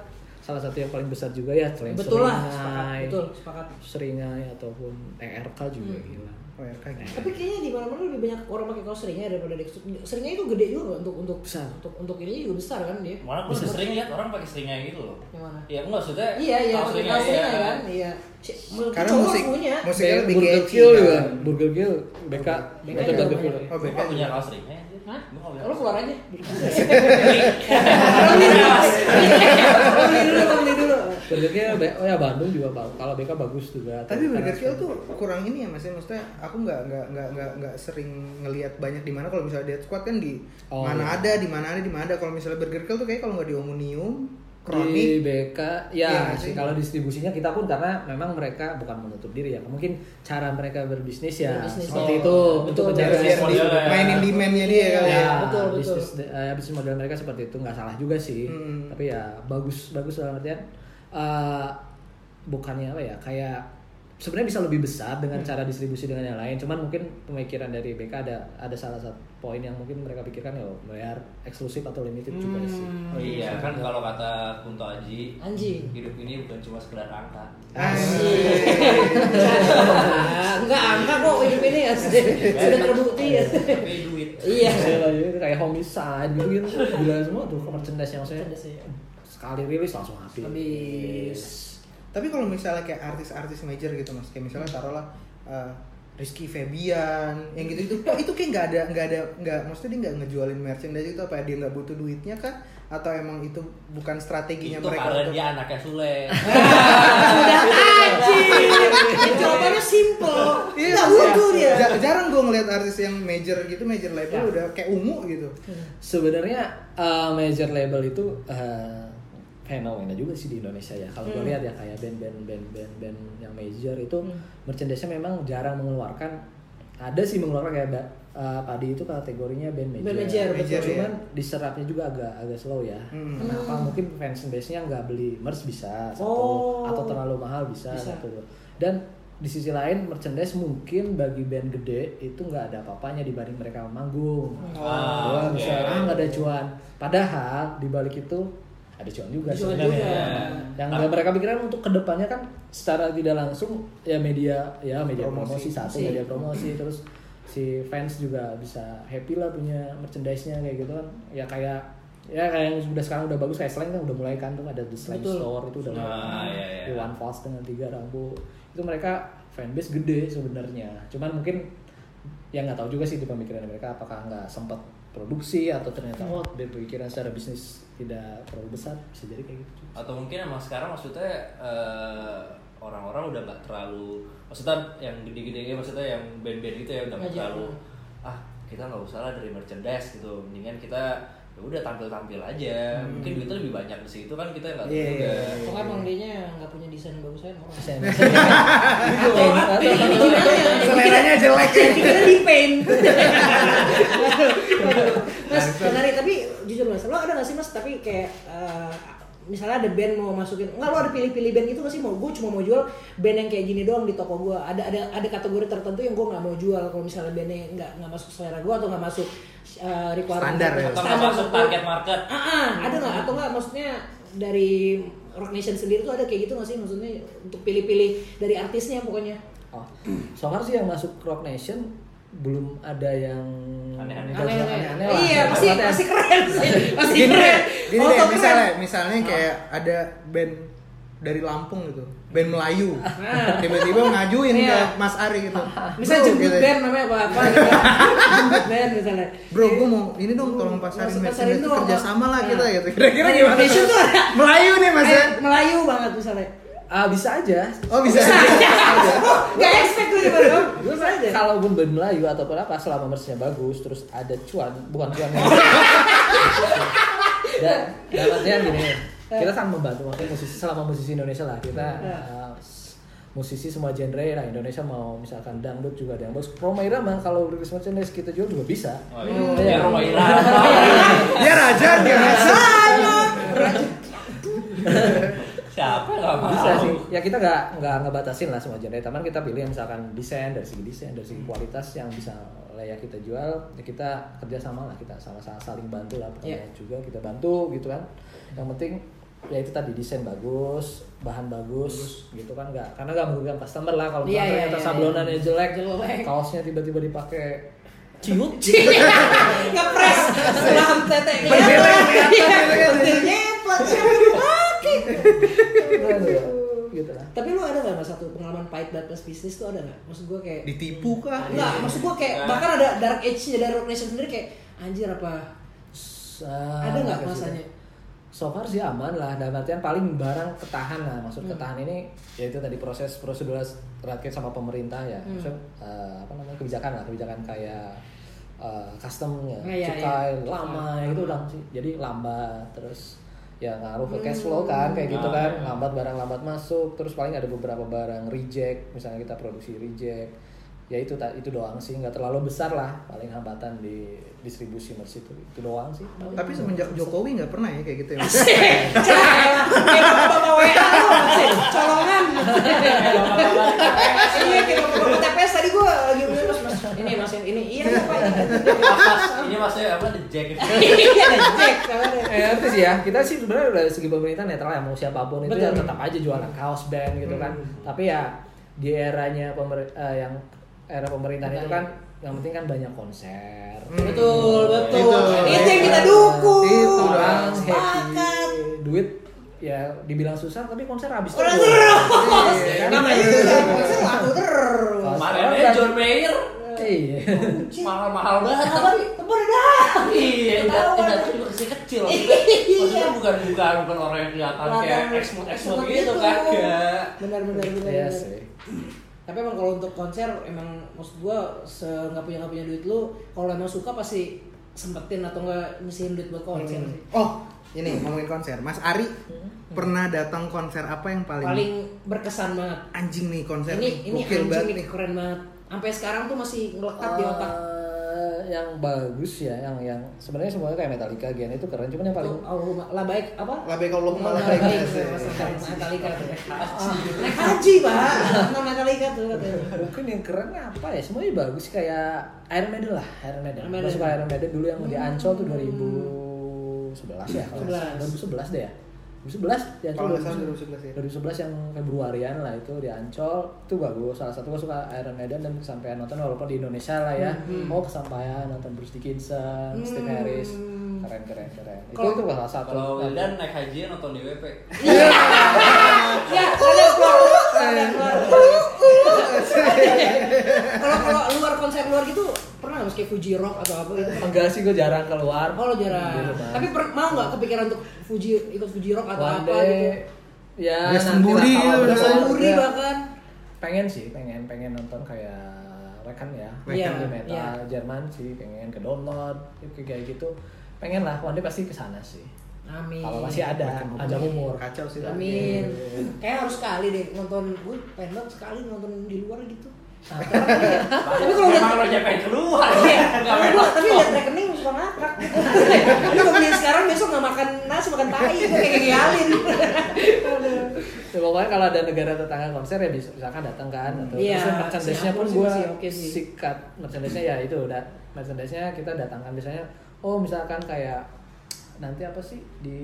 salah satu yang paling besar juga ya selain Betul lah, sepakat. Seringai, Betul, sepakat. Seringai ataupun ERK juga Hmm. gila. Oh ya kayak gitu. Tapi kayaknya di mana-mana lebih banyak orang pakai kaos seringnya daripada Squad. Seringnya itu gede juga untuk untuk Besar. untuk untuk ini juga besar kan dia. Mana gue sering lihat orang pakai seringnya gitu loh. Yang mana? Ya enggak maksudnya. Iya iya kaos seringnya, iya. kan. Iya. Menurut Karena musik punya. musiknya lebih Burger Kill juga. kan. Burger Kill, BK, BK atau juga banyak. Kill. Oh, BK nggak punya juga. kaos seringnya. Hah? Nggak punya kaos keluar aja. *laughs* seringnya. Beli dulu, beli dulu. Burger Kill, oh ya Bandung juga Pak. Kalau BK bagus juga. Tapi Burger Kill Karena- tuh kurang ini ya Mas ya maksudnya aku nggak nggak nggak nggak nggak sering ngelihat banyak di mana kalau misalnya Dead Squad kan di Oh, mana iya. ada di mana ada di mana ada kalau misalnya Burger Kill tuh kayak kalau nggak di Omnium di Kronik BK Iya ya nggak sih kalau distribusinya kita pun karena memang mereka bukan menutup diri ya mungkin cara mereka berbisnis ya Berbisnis. seperti Oh, itu betul, untuk betul. menjaga di, modelnya. mainin demandnya dia kali ya, ya. betul, betul. bisnis eh, bisnis model mereka seperti itu nggak salah juga sih Hmm. tapi ya bagus bagus dalam artian eh, bukannya apa ya kayak sebenarnya bisa lebih besar dengan cara distribusi dengan yang lain cuman mungkin pemikiran dari BK ada ada salah satu poin yang mungkin mereka pikirkan ya bayar eksklusif atau limited juga sih Oh iya kan kalau kata Kunto Aji, Anjing. hidup ini bukan cuma sekedar angka. Enggak angka kok hidup ini ya sudah terbukti ya. Tapi duit. Iya. Iya, itu kayak homicide gitu gitu gila semua tuh merchandise yang saya sekali rilis langsung habis Habis. Tapi kalau misalnya kayak artis-artis major gitu mas, kayak misalnya taruhlah uh, Rizky Febian, yang gitu itu, itu kayak nggak ada nggak ada nggak, maksudnya dia nggak ngejualin merchandise itu apa dia nggak butuh duitnya kah? atau emang itu bukan strateginya itu mereka karena untuk- dia anaknya Sule *laughs* Udah anjing. Jawabannya simple. Iya, butuh dia. ja- jarang gue ngeliat artis yang major gitu, major label Ya. udah kayak ungu gitu. Sebenarnya uh, major label itu uh, fenomena juga sih di Indonesia ya. Kalau gue lihat ya kayak band-band band-band band yang major itu merchandise-nya memang jarang mengeluarkan ada sih mengeluarkan kayak uh, Padi itu kategorinya band major. Band major, betul. Cuman diserapnya juga agak agak slow ya. Hmm. Kenapa? Mungkin fans base-nya nggak beli merch bisa satu Oh. atau terlalu mahal bisa, Bisa. satu. Dan di sisi lain merchandise mungkin bagi band gede itu nggak ada apa-apanya dibanding mereka manggung. Ah, Wah, oke. bisa ah nggak ada cuan. Padahal di balik itu ada cuan juga Cuan sebenarnya. juga. Yang nggak mereka pikirkan untuk ke depannya kan secara tidak langsung ya media ya media Promosi. promosi, satu Promosi. media promosi terus si fans juga bisa happy lah punya merchandise-nya kayak gitu kan. Ya kayak ya kayak yang sudah sekarang udah bagus kayak slang kan udah mulai kan tuh ada the slang Betul. store itu udah mulai Ah, iya, iya. di one false dengan tiga rambu itu mereka fanbase gede sebenarnya cuman mungkin yang nggak tahu juga sih di pemikiran mereka apakah nggak sempat produksi atau ternyata oh berpikiran secara bisnis tidak terlalu besar bisa jadi kayak gitu. Atau mungkin emang sekarang maksudnya eh, orang-orang udah nggak terlalu maksudnya yang gede-gede maksudnya yang band-band gitu ya udah nggak terlalu ah kita nggak usah lah dari merchandise gitu. Mendingan kita ya udah tampil-tampil aja. Mungkin duitnya lebih banyak di situ kan kita nggak tahu Iya, juga. iya, Kok kan emang dia nggak punya desain yang bagus aja orang. Desain- *laughs* Seleranya jelek. Ya. Kita di paint. *laughs* *laughs* mas, menarik tapi jujur mas, lo ada gak sih mas tapi kayak eh, misalnya ada band mau masukin, enggak lo ada pilih-pilih band itu gak sih? Mau gue cuma mau jual band yang kayak gini doang di toko gue. Ada ada ada kategori tertentu yang gue nggak mau jual. Kalau misalnya bandnya nggak nggak masuk selera gue atau nggak masuk eh, requirement Standar ya. atau nggak masuk target market. Ah, ah, ada nggak? Atau nggak maksudnya dari Rock Nation sendiri tuh ada kayak gitu nggak sih? Maksudnya untuk pilih-pilih dari artisnya pokoknya. Oh, *clears throat* so far sih yang masuk Rock Nation belum ada yang Aneh-aneh. Iya, pasti Maksudnya- pasti keren sih. Pasti Gini keren. gini deh, keren. misalnya, misalnya kayak ada band dari Lampung gitu, band Melayu, tiba-tiba ngajuin ke Iya. Mas Ari gitu. *laughs* Misalnya jemput gitu. band namanya apa apa gitu. jemput band misalnya. Bro, gue mau ini dong tolong pasarin dong. kerja sama lah Nah. kita gitu. Kira-kira Nah, gimana? Tuh? Melayu nih Mas ya. Melayu banget misalnya. Ah bisa aja. Oh bisa. Gak expect gue gimana dong. Gue Bisa aja. kalau band Melayu ataupun apa selama merchnya bagus terus ada cuan bukan cuan *laughs* dan artinya gini kita kan membantu maksudnya musisi selama musisi Indonesia lah kita uh, musisi semua genre lah Indonesia mau misalkan dangdut juga ada yang bagus Roma Irama kalau rilis merchandise kita jual juga bisa oh, Hmm. iya. Iya. Ya, Roma Irama. Dia raja dia. Siapa nggak mau bisa sih ya kita nggak nggak ngebatasin lah semua genre teman kita pilih yang misalkan desain dari segi desain dari segi kualitas yang bisa layak kita jual ya kita kerja sama lah kita sama-sama saling bantu lah Iya. pokoknya juga kita bantu gitu kan yang penting ya itu tadi desain bagus bahan bagus gitu kan nggak karena nggak merugikan customer lah kalau Iya, iya, ternyata iya, sablonannya iya. jelek Jelek. kaosnya tiba-tiba dipakai ciut Ngepres setelah tete Bendera kelihatan, *laughs* Gitu lah Tapi lu ada gak mas satu pengalaman pahit banget plus bisnis tuh ada gak? Maksud gue kayak Ditipu kah? Enggak, maksud gue kayak bahkan ada dark age-nya dari Rock Nation sendiri kayak anjir apa ada nggak masanya? So far sih aman lah, dalam artian paling barang ketahan lah. Maksud Hmm. ketahan ini yaitu tadi proses prosedur rakyat sama pemerintah ya. Hmm. Maksud eh, apa namanya kebijakan lah, kebijakan kayak eh, customnya, Ah, iya, cukai iya. lama itu udah sih. Jadi lambat terus ya ngaruh ke cash Hmm. flow kan kayak gitu Ah, kan iya. lambat barang lambat masuk terus paling ada beberapa barang reject misalnya kita produksi reject ya itu itu doang sih nggak terlalu besar lah paling hambatan di distribusi merch itu itu doang sih paling. Tapi semenjak Jokowi nggak pernah ya kayak gitu ya. *laughs* Colongan. Iya kayak bapak-bapak TPS tadi gue lagi ngomong mas mas ini mas yang ini iya pak ini maksudnya apa the jack *laughs* iya ada Jack ada. Eh, sih ya. Kita sih sebenarnya dari segi pemerintah netral ya mau siapa pun itu Betul. ya tetap aja jualan kaos band gitu kan. Tapi ya di eranya pemer eh, yang era pemerintahan itu kan yang penting kan banyak konser. Betul betul. Itu. Itu yang kita dukung. Itu Orang happy, duit ya dibilang susah tapi konser habis terus. terus. Iya kan? Namanya juga konser laku terus. Kemarin udah- John Mayer Iya. mahal-mahal banget tapi Tebur dah. iya udah Ketahuan. udah juga kecil kecil maksudnya maksudnya bukan bukan bukan orang yang kelihatan kayak eksmut eksmut gitu kagak Benar benar benar. Iya sih. Tapi emang kalau untuk konser emang maksud gua se nggak punya nggak punya duit lu kalau emang suka pasti sempetin atau nggak nyisihin duit buat konser sih. Oh, ini ngomongin konser. Mas Ari pernah datang konser apa yang paling, Paling berkesan banget. anjing nih konser? Ini ini Gokil anjing banget nih keren banget. Sampai sekarang tuh masih ngelekat di otak. Eh, yang bagus ya, yang yang sebenarnya semuanya kayak Metallica, Gen itu keren, cuman yang paling Oh, oh, lah baik apa? Lah baik kalau Lah malah baik, *laughs* baik. Metallica tuh. Naik *laughs* haji, Pak. Nah, Metallica tuh mungkin yang keren apa ya semuanya bagus kayak Iron Maiden lah Iron Maiden suka Iron Maiden dulu yang di Ancol tuh 2011 ya kalau nggak salah. 2011 deh ya 2011 di Ancol Kalau salah 2011 ya. 2011 yang Februarian lah itu di Ancol. Itu bagus. Salah satu gue suka Iron Maiden dan sampai nonton walaupun di Indonesia lah ya. Oh kesampaian nonton Bruce Dickinson Steve Hmm. Harris. Keren keren keren. Itu Kalau- itu salah satu. Kalau Wildan naik haji nonton *laughs* Ya, ada keluar. Ada keluar. Kalau *laughs* kalau luar konser luar gitu nggak meski Fuji Rock atau apa gitu? enggak sih gue jarang keluar Oh lo jarang. Tapi per- mau nggak kepikiran untuk Fuji ikut Fuji Rock atau One apa day, gitu? ya nanti semburi lah kalau udah udah Semburi ya, bahkan. pengen sih pengen pengen nonton kayak rekan ya Iya, di metal iya. Jerman sih pengen ke download kayak kayak gitu pengen lah one day pasti ke sana sih Amin. kalau masih ada panjang umur Kacau sih. Amin. Kayak harus sekali deh nonton gue pengen banget sekali nonton di luar gitu. Tapi kalau lihat emang lo nyampe keluar. Iya, nggak tapi gua tapi lihat rekening suka ngakak. Lu mau beli sekarang besok nggak makan nasi makan tai itu kayak ngiyalin. ya, pokoknya kalau ada negara tetangga konser ya bisa misalkan datang kan atau Iya, terus merchandise-nya pun gue sikat. Merchandise-nya ya itu udah. Merchandise-nya kita datangkan. Biasanya oh misalkan kayak nanti apa sih di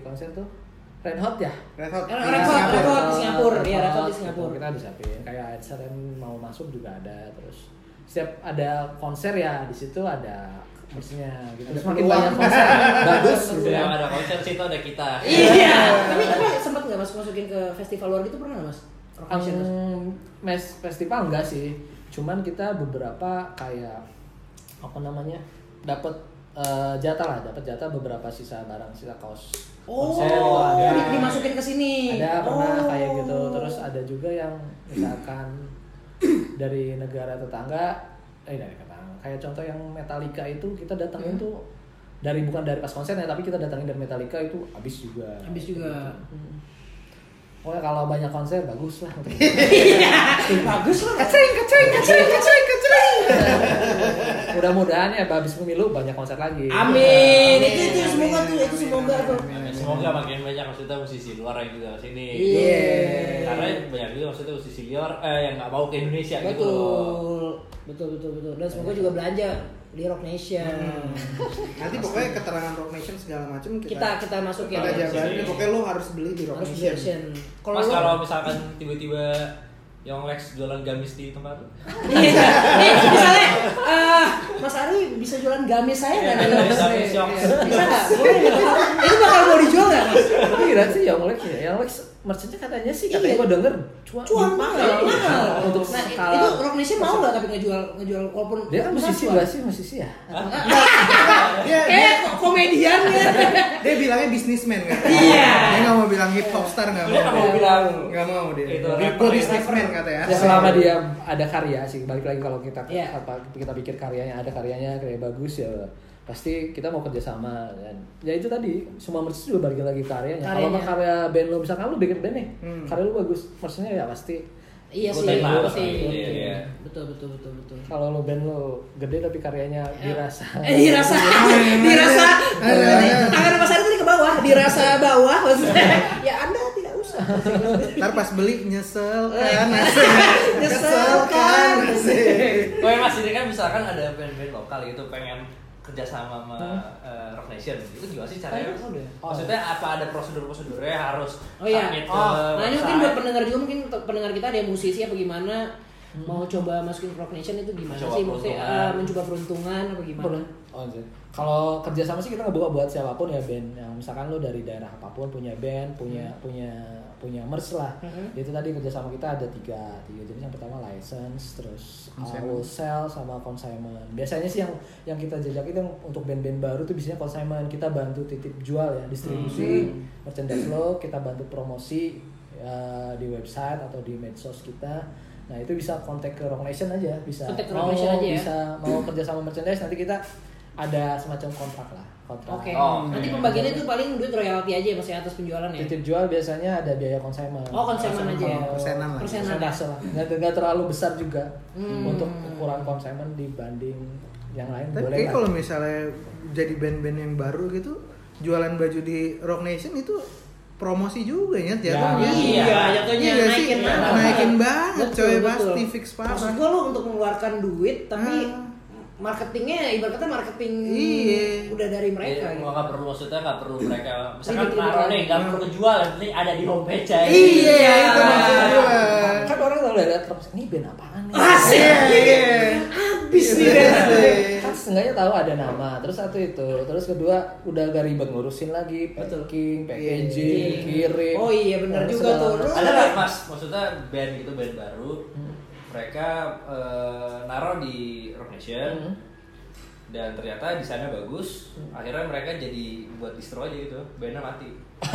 konser tuh Red Hot ya Red Hot. Red Hot, Singapura. Red Hot di Singapura. Red Iya, Red Hot di Singapura. Kita disiapin kayak Ed Sheeran mau masuk juga ada terus setiap ada konser ya di situ ada maksudnya gitu. Ada Semakin peluang. banyak konser *laughs* bagus gitu yang ya. ada konser situ ada kita Iya. *laughs* Tapi tapi sempat nggak mas masukin ke festival luar gitu pernah nggak mas? Mas? Um, mes festival enggak sih. Cuman kita beberapa kayak apa namanya? dapat eh, jatah lah, dapat jatah beberapa sisa barang, sisa kaos Oh, konser itu ada. di- dimasukin ke sini. Ada pernah Oh. kayak gitu. Terus ada juga yang misalkan *clears throat* dari negara tetangga, eh dari tetangga. Kayak contoh yang Metallica itu kita datangin Hmm. tuh dari bukan dari pas konsernya tapi kita datangin dari Metallica itu habis juga. Habis juga. Hmm. Pokoknya kalau banyak konser bagus lah. *laughs* Bagus lah. Kaceng, kaceng, kaceng, kaceng, kaceng. Mudah-mudahan ya habis pemilu banyak konser lagi. Amin. Itu itu semoga tuh itu semoga tuh. semoga makin banyak maksudnya musisi luar yang juga sini Iya. karena banyak juga maksudnya musisi luar eh yang nggak mau ke Indonesia gitu Betul. Betul betul betul. Dan semoga juga belanja di Rock Nation. Nanti pokoknya keterangan Rock Nation segala macam kita Kita kita masukin. kita jabarin. Sini. Pokoknya lo harus beli di Rock Harus Nation. Nation. Kalau Mas kalau misalkan tiba-tiba Young Lex jualan gamis di tempat lu *laughs* Iya. Nih, misalnya eh, Mas Ari bisa jualan gamis saya nggak Iya, ada bisa, gamis bisa. Bisa nggak? Boleh? Itu bakal mau dijual nggak Mas? Tapi kira sih Young Lex ya. Young Lex merchantnya katanya sih katanya Iya. gua denger cuan, Cuan mahal, mahal. Untuk Nah, skala itu Rock Nation mau nggak tapi ngejual ngejual walaupun dia kan musisi enggak sih musisi ya? Dia, dia, Kayak komedian ya. dia bilangnya bisnismen kan? Iya. Dia nggak mau bilang hip hop star nggak mau. Dia nggak mau bilang nggak mau dia. itu gue bisnismen katanya. Ya selama dia ada karya sih balik lagi kalau kita Iya. apa kita pikir karyanya ada karyanya kayak bagus ya pasti kita mau kerja sama dan ya itu tadi semua merch juga balik lagi karyanya. Kalau mah karya band lo misalkan lu bikin band nih, Hmm. karya lu bagus, merchnya ya pasti Iya sih, lah, pasti. iya, iya. Betul betul betul betul. kalau lo band lo gede tapi karyanya dirasa Eh, dirasa, *laughs* *laughs* dirasa, tangan Mas Ari tadi ke bawah, dirasa bawah maksudnya. *laughs* Ya Anda tidak usah. Ntar pas beli nyesel Eh. kan. Nyesel kan. asik. Oh ya mas ini kan misalkan ada band-band lokal gitu pengen kerja sama sama eh, Rock Nation itu juga sih caranya Oh, udah. maksudnya apa ada prosedur-prosedurnya harus Oh iya. submit ke Oh, nah ini mungkin buat pendengar juga mungkin untuk pendengar kita ada yang musisi apa gimana. mau coba masukin Rock Nation itu gimana Mencoba sih maksudnya peruntungan. eh, mencoba peruntungan apa gimana. Oh. Kalau kerjasama sih kita ngebawa buat siapa pun ya band. Yang misalkan lo dari daerah apa pun punya band, punya punya punya merch lah. Mhm. Itu tadi kerjasama kita ada tiga tiga jenis. Yang pertama license, terus wholesale sama consignment. Biasanya sih yang yang kita jajak itu untuk band-band baru tuh biasanya consignment. Kita bantu titip jual ya, distribusi merchandise lo, kita bantu promosi ya, di website atau di medsos kita. Nah itu bisa kontak ke Rock Nation aja, bisa Kontak ke mau Rock Nation aja ya? bisa mau kerja sama merchandise nanti kita ada semacam kontrak lah kontrak. Oke. Oh, Nanti oke. pembagiannya itu paling duit royalti aja maksudnya atas penjualan ya. Titip jual biasanya ada biaya konsumen. Oh, konsumen aja ya. Persenan lah. Persenan. Persentase lah. Nggak, nggak terlalu besar juga Hmm. untuk ukuran konsumen dibanding yang lain. Tapi boleh lah. kalau misalnya jadi band-band yang baru gitu, jualan baju di Rock Nation itu promosi juga ya jatuhnya. Iya, jatuhnya Iya nggak sih? naikin banget. naikin banget coy pasti fix Maksud parah. gua lo untuk mengeluarkan duit tapi Ah. Marketingnya ibarat kata marketing Iya. udah dari mereka. Iya, gitu. nggak perlu maksudnya nggak perlu mereka misalkan naruh nih nggak perlu kejual yang penting ada di homepage aja. Iya, itu maksud kan orang kalau lihat terus ini band apaan nih? Asik. Iya, iya. Habis nih Iya, Ben. iya. kan setengahnya tahu ada nama terus satu itu terus kedua udah gak ribet ngurusin lagi packing packaging Iya. kirim Oh iya, benar dan juga tuh. Ada nggak mas maksudnya band gitu band baru mereka eh, naruh di Rock Nation Hmm. dan ternyata desainnya bagus akhirnya mereka jadi buat distro aja gitu bandnya mati *laughs*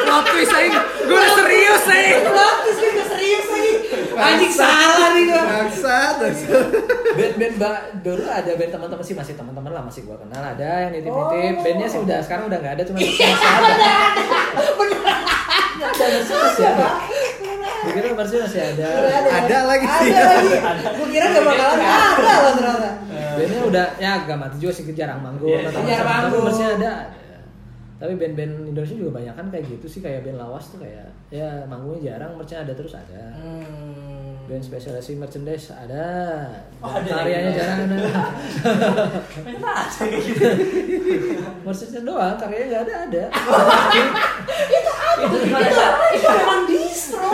Plot twist aing. Gue udah serius aing. Gratis gue serius lagi. Anjing salah nih gua. Bangsat, bangsat. band-band ba- baru ada band teman-teman sih masih teman-teman lah masih gua kenal ada yang nitip-nitip Oh. bandnya sih udah sekarang udah nggak ada cuma masih ada ada masih masih ada Dikira masih masih ada Ada lagi. Ada lagi. Gue kira gak bakalan ada loh ternyata. bandnya udah ya gak mati juga sih jarang manggung Iya, jarang manggung. ada ada. Tapi band-band Indonesia juga banyak kan kayak gitu sih kayak band lawas tuh kayak ya manggungnya jarang merchnya ada terus ada. Hmm. band spesialisasi merchandise ada. Oh, ada karyanya gitu. jarang ada. *laughs* Gitu. Merchandise doang karyanya nggak ada ada. Itu itu emang distro.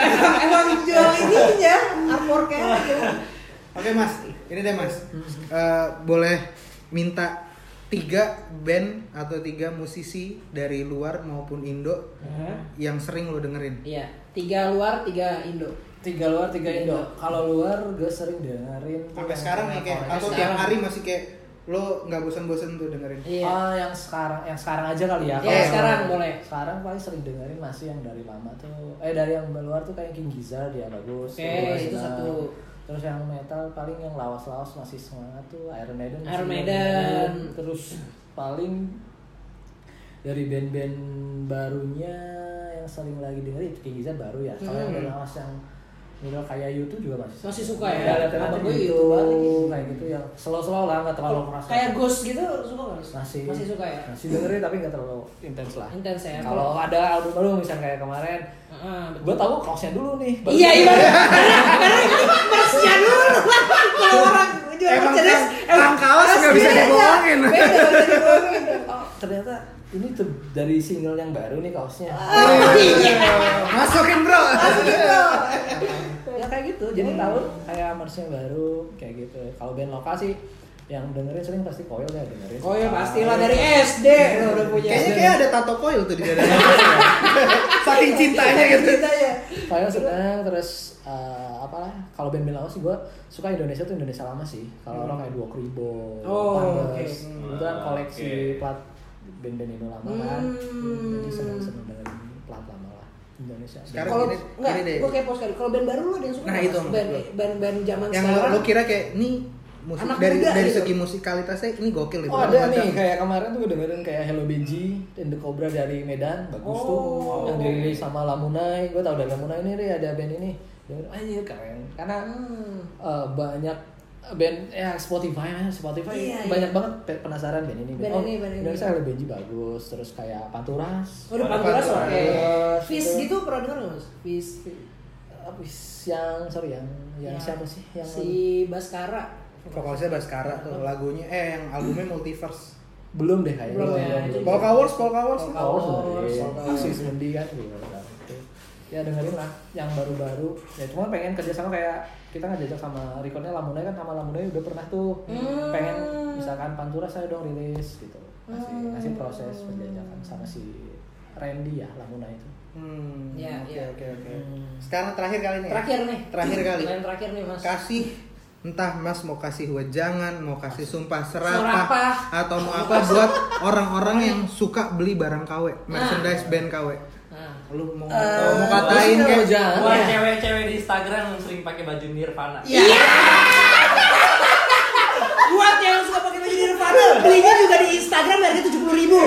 Emang emang jual ininya artworknya. Gitu *laughs* Oke mas, ini deh mas. Eh, boleh minta tiga band atau tiga musisi dari luar maupun Indo yang sering lo dengerin. iya tiga luar tiga indo tiga luar tiga Indo kalau luar gue sering dengerin Sampai sekarang nih kayak Sampai atau tiap hari masih kayak lo nggak bosan-bosan tuh dengerin. iya Oh, yang sekarang yang sekarang aja kali ya. Iya, Kalau sekarang boleh. Sekarang paling sering dengerin masih yang dari lama tuh. Eh dari yang luar tuh kayak King Gizzard dia bagus. Oke, Terus, itu satu. Terus yang metal paling yang lawas-lawas masih semangat tuh Iron Maiden. Iron yang Maiden. Terus paling dari band-band barunya yang sering lagi dengerin itu King Gizzard baru ya. Kalau yang Hmm. dari lawas yang Middle kayak YouTube juga masih Masih suka ya? Iya, Kata temen gue gitu, lagi. kayak gitu yang slow-slow lah nggak terlalu keras kayak ghost gitu suka nggak Mas? masih. Masih suka ya? Masih dengerin tapi nggak terlalu intens lah. Intens ya? Kalau ada album baru misalnya kayak kemarin Heeh, betul. gue tahu kaosnya dulu nih Iya iya karena karena merchnya dulu. Kalau orang jual Emang merchandise kan kaos nggak bisa dibohongin. beda nggak bisa dibohongin oh ternyata ini tuh dari single yang baru nih kaosnya. Ah, iya. Masukin bro. *laughs* ya kayak gitu. Jadi tahu kayak merchnya baru kayak gitu. Kalau band lokal sih yang dengerin sering pasti koil ya dengerin. Oh ya pastilah dari SD lo udah punya. Kayaknya kayak ada tato coil tuh di dadanya. *laughs* Saking cintanya gitu. ceritanya Koil seneng terus eh, apa lah kalau band-band lama sih gue suka Indonesia tuh Indonesia lama sih. Kalau orang kayak Dua Kribo, Oh, oke. itu kan koleksi plat band-band Indo lama kan Hmm. jadi seneng-seneng dengerin plat lama lah Indonesia Sekarang kalau nggak gue kepo sekali kalau band baru lo ada yang suka Nah, itu band band band zaman Yang lo, sekarang lo kira kayak nih musik Anak dari muda dari gitu. segi musikalitasnya ini gokil nih. Oh ada nih kayak kemarin tuh gue dengerin kayak Hello Benji dan The Cobra dari Medan bagus Oh. tuh yang dirilis sama Lamunai gue tau dari Lamunai ini ada band ini dengerin aja keren karena Hmm. eh, banyak band ya Spotify ya Spotify Iya, banyak iya. banget pe- penasaran band ini Band oh, ini, band ini. Hello Benji bagus terus kayak Panturas Udah Panturas oke. Panturas, Fish gitu. gitu pernah denger nggak mas? Fish. apa yang sorry yang yang Ya, siapa sih yang si Baskara. Vokalisnya Baskara tuh lagunya eh yang albumnya Multiverse. belum deh kayaknya Belum ya, Polka Wars, Polka Wars. Polka Wars, sebenarnya Polka Wars. Axis Mendi kan ya dengerin lah yang baru-baru ya cuma pengen kerjasama kayak kita ngajak sama recordnya Lamunai kan sama Lamunai udah pernah tuh Hmm. pengen misalkan Pantura saya dong rilis gitu ngasih Hmm. ngasih proses penjajakan sama si Randy ya Lamunai itu Hmm, Iya, oke iya. oke oke. Hmm. Sekarang terakhir kali nih. ya? Terakhir nih. Terakhir kali. Yang terakhir nih mas. Kasih entah Mas mau kasih wejangan, mau kasih sumpah serapah, Serapah. atau mau apa buat orang-orang yang suka beli barang KW, merchandise band KW. Lu mau Eh, mau katain kayak. Buat Iya. cewek-cewek di Instagram yang sering pakai baju Nirvana. *laughs* Buat yang suka pakai baju Nirvana, belinya juga di Instagram harga tujuh puluh ribu.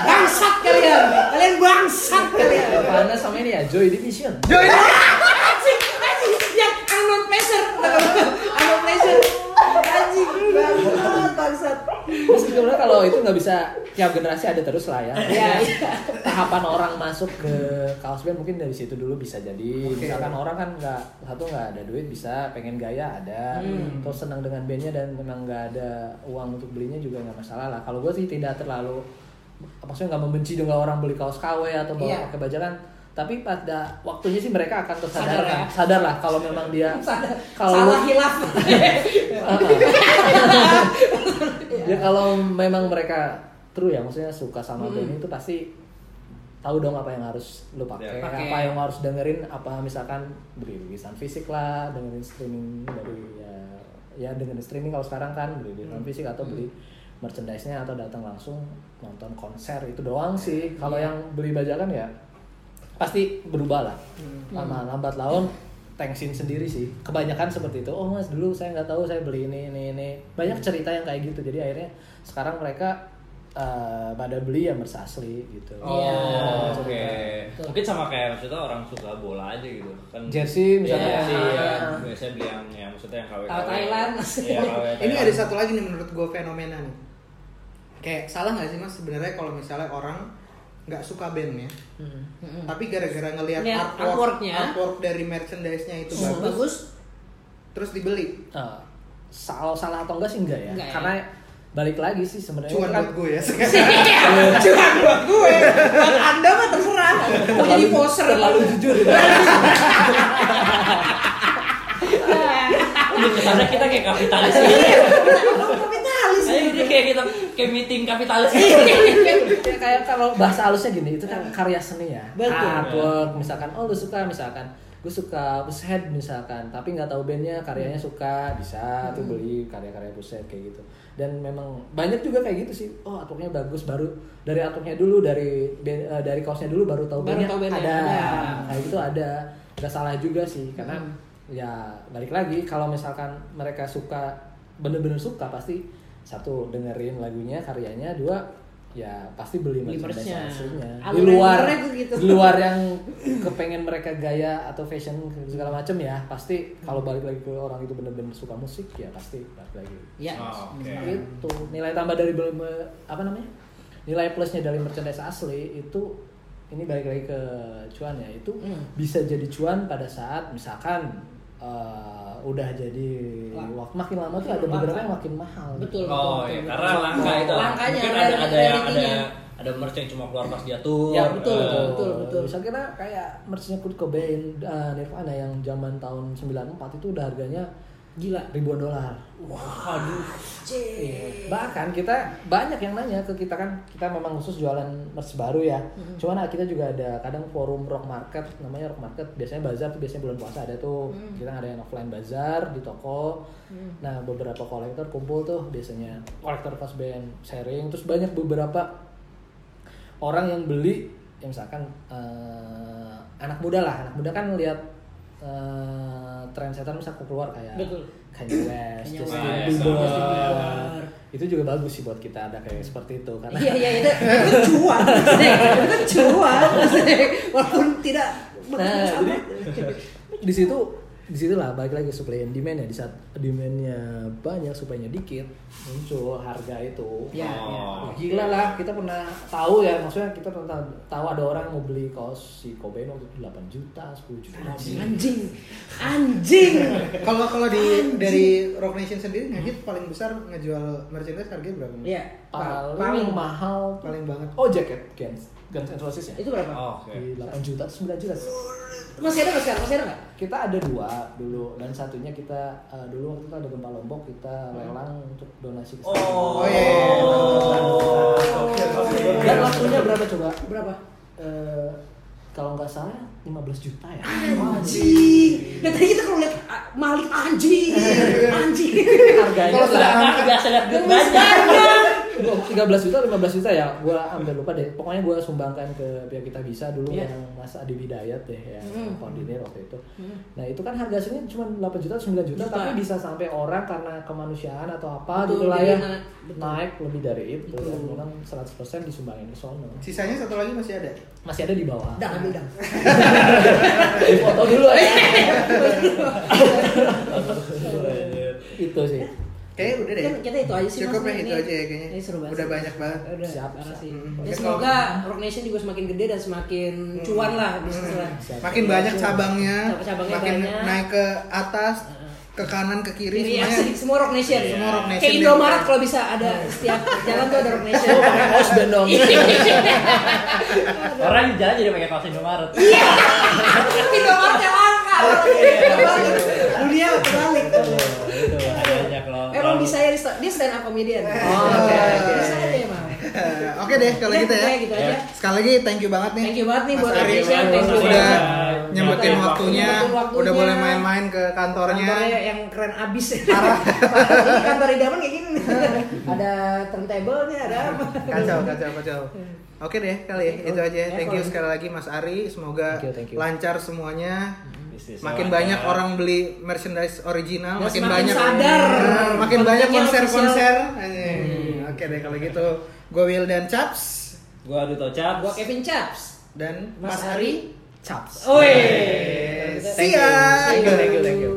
Bangsat kalian, kalian bangsat kalian. Nirvana sama ini ya Joy Division Joy. Anjing, anjing, yang unknown pleasure, unknown pleasure. Anjing, bangsat, bangsat. Terus sebenarnya kalau itu nggak bisa tiap generasi ada terus lah ya. Iya, iya. Tahapan orang masuk ke kaos band mungkin dari situ dulu bisa jadi. Oke. Misalkan orang kan nggak satu nggak ada duit bisa pengen gaya ada, Hmm. terus senang dengan bandnya dan memang nggak ada uang untuk belinya juga nggak masalah lah. Kalau gue sih tidak terlalu maksudnya nggak membenci dengan orang beli kaos KW atau bawa Iya. pakai bajakan tapi pada waktunya sih mereka akan tersadarkan Sadar ya? sadar lah kalau memang dia *laughs* Sadar. kalau Salah hilaf. *laughs* ya kalau memang mereka true ya maksudnya suka sama Hmm. band itu pasti tahu dong apa yang harus lu pakai Ya. Apa yang harus dengerin apa misalkan beli rilisan fisik lah dengerin streaming dari ya ya dengerin streaming kalau sekarang kan beli rilisan fisik atau beli merchandise-nya atau datang langsung nonton konser itu doang sih kalau yang beli bajakan ya pasti berubah lah lama lambat laun thanksin sendiri sih kebanyakan seperti itu oh mas dulu saya nggak tahu saya beli ini ini ini banyak cerita yang kayak gitu jadi akhirnya sekarang mereka eh, pada beli ya merch asli gitu Oh, Iya. oke. Mungkin sama kayak maksudnya orang suka bola aja gitu. Kan Jersey misalnya. Jersey Ah. ya. Biasanya beli yang ya maksudnya yang KW. Tahu Thailand. Iya, KW. *laughs* Ini ada satu lagi nih menurut gue fenomena nih. Kayak salah nggak sih mas sebenarnya kalau misalnya orang nggak suka bandnya, Hmm. tapi gara-gara ngelihat Lihat artwork, artworknya. artwork dari merchandise-nya itu Oh, bagus, bagus. terus dibeli. Eh, salah salah atau enggak sih enggak ya Enggak ya. karena balik lagi sih sebenarnya Cuan kan buat gue ya. *laughs* Cuma buat gue, buat anda mah terserah. Mau jadi poser terlalu jujur *laughs* gitu. Lebih ke sana kita kayak kapitalis. Iya, Ayo ini kayak kita kayak meeting kapitalis. *laughs* Ya, kayak kalau bahasa halusnya gini itu kan karya seni ya. Betul. artwork misalkan oh lu suka misalkan. Gue suka Pushead misalkan. Tapi nggak tahu bandnya karyanya suka bisa tuh beli karya-karya Pushead kayak gitu. Dan memang banyak juga kayak gitu sih. Oh artworknya bagus baru dari artworknya dulu dari eh, dari kaosnya dulu baru tahu Baru bandnya. tahu bandnya, ada. ada. kayak gitu ada. Nggak salah juga sih karena Hmm. ya balik lagi kalau misalkan mereka suka bener-bener suka pasti satu dengerin lagunya karyanya dua ya pasti beli merchandise aslinya di luar gitu. di luar yang kepengen mereka gaya atau fashion segala macam ya pasti kalau balik lagi ke orang itu bener-bener suka musik ya pasti balik lagi Ya. Oh, oke. gitu nilai tambah dari apa namanya nilai plusnya dari merchandise asli itu ini balik lagi ke cuan ya itu Hmm. bisa jadi cuan pada saat misalkan eh, udah jadi Wah. waktu makin lama tuh ada Langka. beberapa yang makin mahal Betul. Oh, betul, iya, betul, karena betul. langka itu. Langkanya, Mungkin ada- ada ada yang ada ada merch yang cuma keluar pas jatuh. Ya, betul, Eh, betul, betul, betul. Bisa kira kayak merchnya Kurt Cobain, uh, Nirvana yang zaman tahun 94 itu udah harganya Gila. ribuan dolar. Waduh. Iya. Bahkan kita banyak yang nanya ke kita kan kita memang khusus jualan merch baru ya. Cuman nah, kita juga ada kadang forum rock market namanya rock market biasanya bazar tuh biasanya bulan puasa ada tuh. Kita ngadain offline bazar di toko. Nah, beberapa kolektor kumpul tuh biasanya kolektor kaos band sharing terus banyak beberapa orang yang beli ya misalkan eh, anak muda lah anak muda kan lihat uh, trendsetter misalkan keluar kayak Betul. Kanye West, Justin Bieber. Itu juga bagus sih buat kita ada kayak seperti itu karena Iya iya itu *laughs* itu cuan, itu kan cuan, walaupun tidak Nah, jadi di situ di situ lah balik lagi supply and demand ya di saat demandnya banyak supply-nya dikit muncul harga itu Ya, Oh, ya. gila lah kita pernah tahu ya maksudnya kita pernah tahu, ada orang mau beli kaos si Cobain waktu itu 8 juta 10 juta Anjing. Anjing. *laughs* Kalau kalau di dari Rock Nation sendiri ngajit paling besar ngejual merchandise harganya berapa? Iya. paling, Paling mahal Paling banget. oh jaket Guns Guns N' Roses ya Itu berapa? Oke. di 8 juta atau 9 juta Masih ada nggak sekarang? Masih ada nggak? kita ada dua dulu dan satunya kita eh, dulu waktu itu ada gempa lombok kita lelang untuk donasi ke sana. Oh, Oh, iya, iya, dan waktunya berapa coba Berapa? Eh, kalau nggak salah 15 juta ya Anjing. Nah tadi kita kalau lihat ah, Malik anjing. *laughs* Anjing. harganya Kalau Nggak biasa lihat duit banyak. Banget. Gua 13 juta 15 juta ya gua ambil lupa deh pokoknya gua sumbangkan ke pihak kita bisa dulu Iya. yang Mas Adi Bidayat deh yang Hmm. koordinir waktu itu Hmm. nah itu kan harga aslinya cuma 8 juta 9 juta, Juta. tapi bisa sampai orang karena kemanusiaan atau apa Betul, gitu lah ya naik lebih dari itu Betul. dan memang 100% disumbangin ke sono Sisanya satu lagi masih ada. masih ada di bawah Dang, ambil dang. di foto dulu ya *laughs* itu sih Kayaknya udah deh. Kan kita itu aja sih Cukup Mas. ya itu Ini- aja ya kayaknya. Ini seru banget. Udah sih. banyak banget. Udah, Siap, siap. sih. Hmm. Ya, Oke, semoga Rock Nation juga semakin gede dan semakin cuan lah bisnis lah. Makin banyak cabangnya, Cabang-cabangnya makin banyak. naik ke atas, ke kanan, ke kiri, semuanya. asli, semua Rock Nation. Semua Rock Nation Kayak. Indomaret kalau bisa ada setiap jalan tuh ada Rock *laughs* Nation. pakai kaos band dong *laughs* Orang di jalan jadi pakai kaos Indomaret. Indomaret yang langka. Dunia terbalik. Itu banyak loh. Emang bisa ya dia stand up comedian. Oh, oke, oke. Bisa aja emang. *laughs* Oke deh kalau Ya, gitu ya. oke, gitu aja. Sekali lagi thank you banget nih. Thank you banget nih Mas buat Ari. Thank you udah nyempetin Nyempetin waktunya, waktunya. Udah boleh main-main ke kantornya. Kantornya yang keren abis ya. Ini *laughs* kantor idaman kayak gini nih. *laughs* Ada turntable nya, ada apa? Kacau, kacau, kacau. Oke deh kali ya, itu aja. Ya, Thank you sekali lagi Mas Ari. Semoga Thank you, thank you. lancar semuanya. Bisnis Makin lancar. banyak orang beli merchandise original, Dan makin banyak sadar. Makin banyak konser-konser. Anjing. Oke deh kalau gitu, gue Will dan Chaps Gua Duto Cap. Gua Kevin Chaps. dan Mas Mas, Ari. Chaps. Oi. See ya. Thank you, thank you, thank you.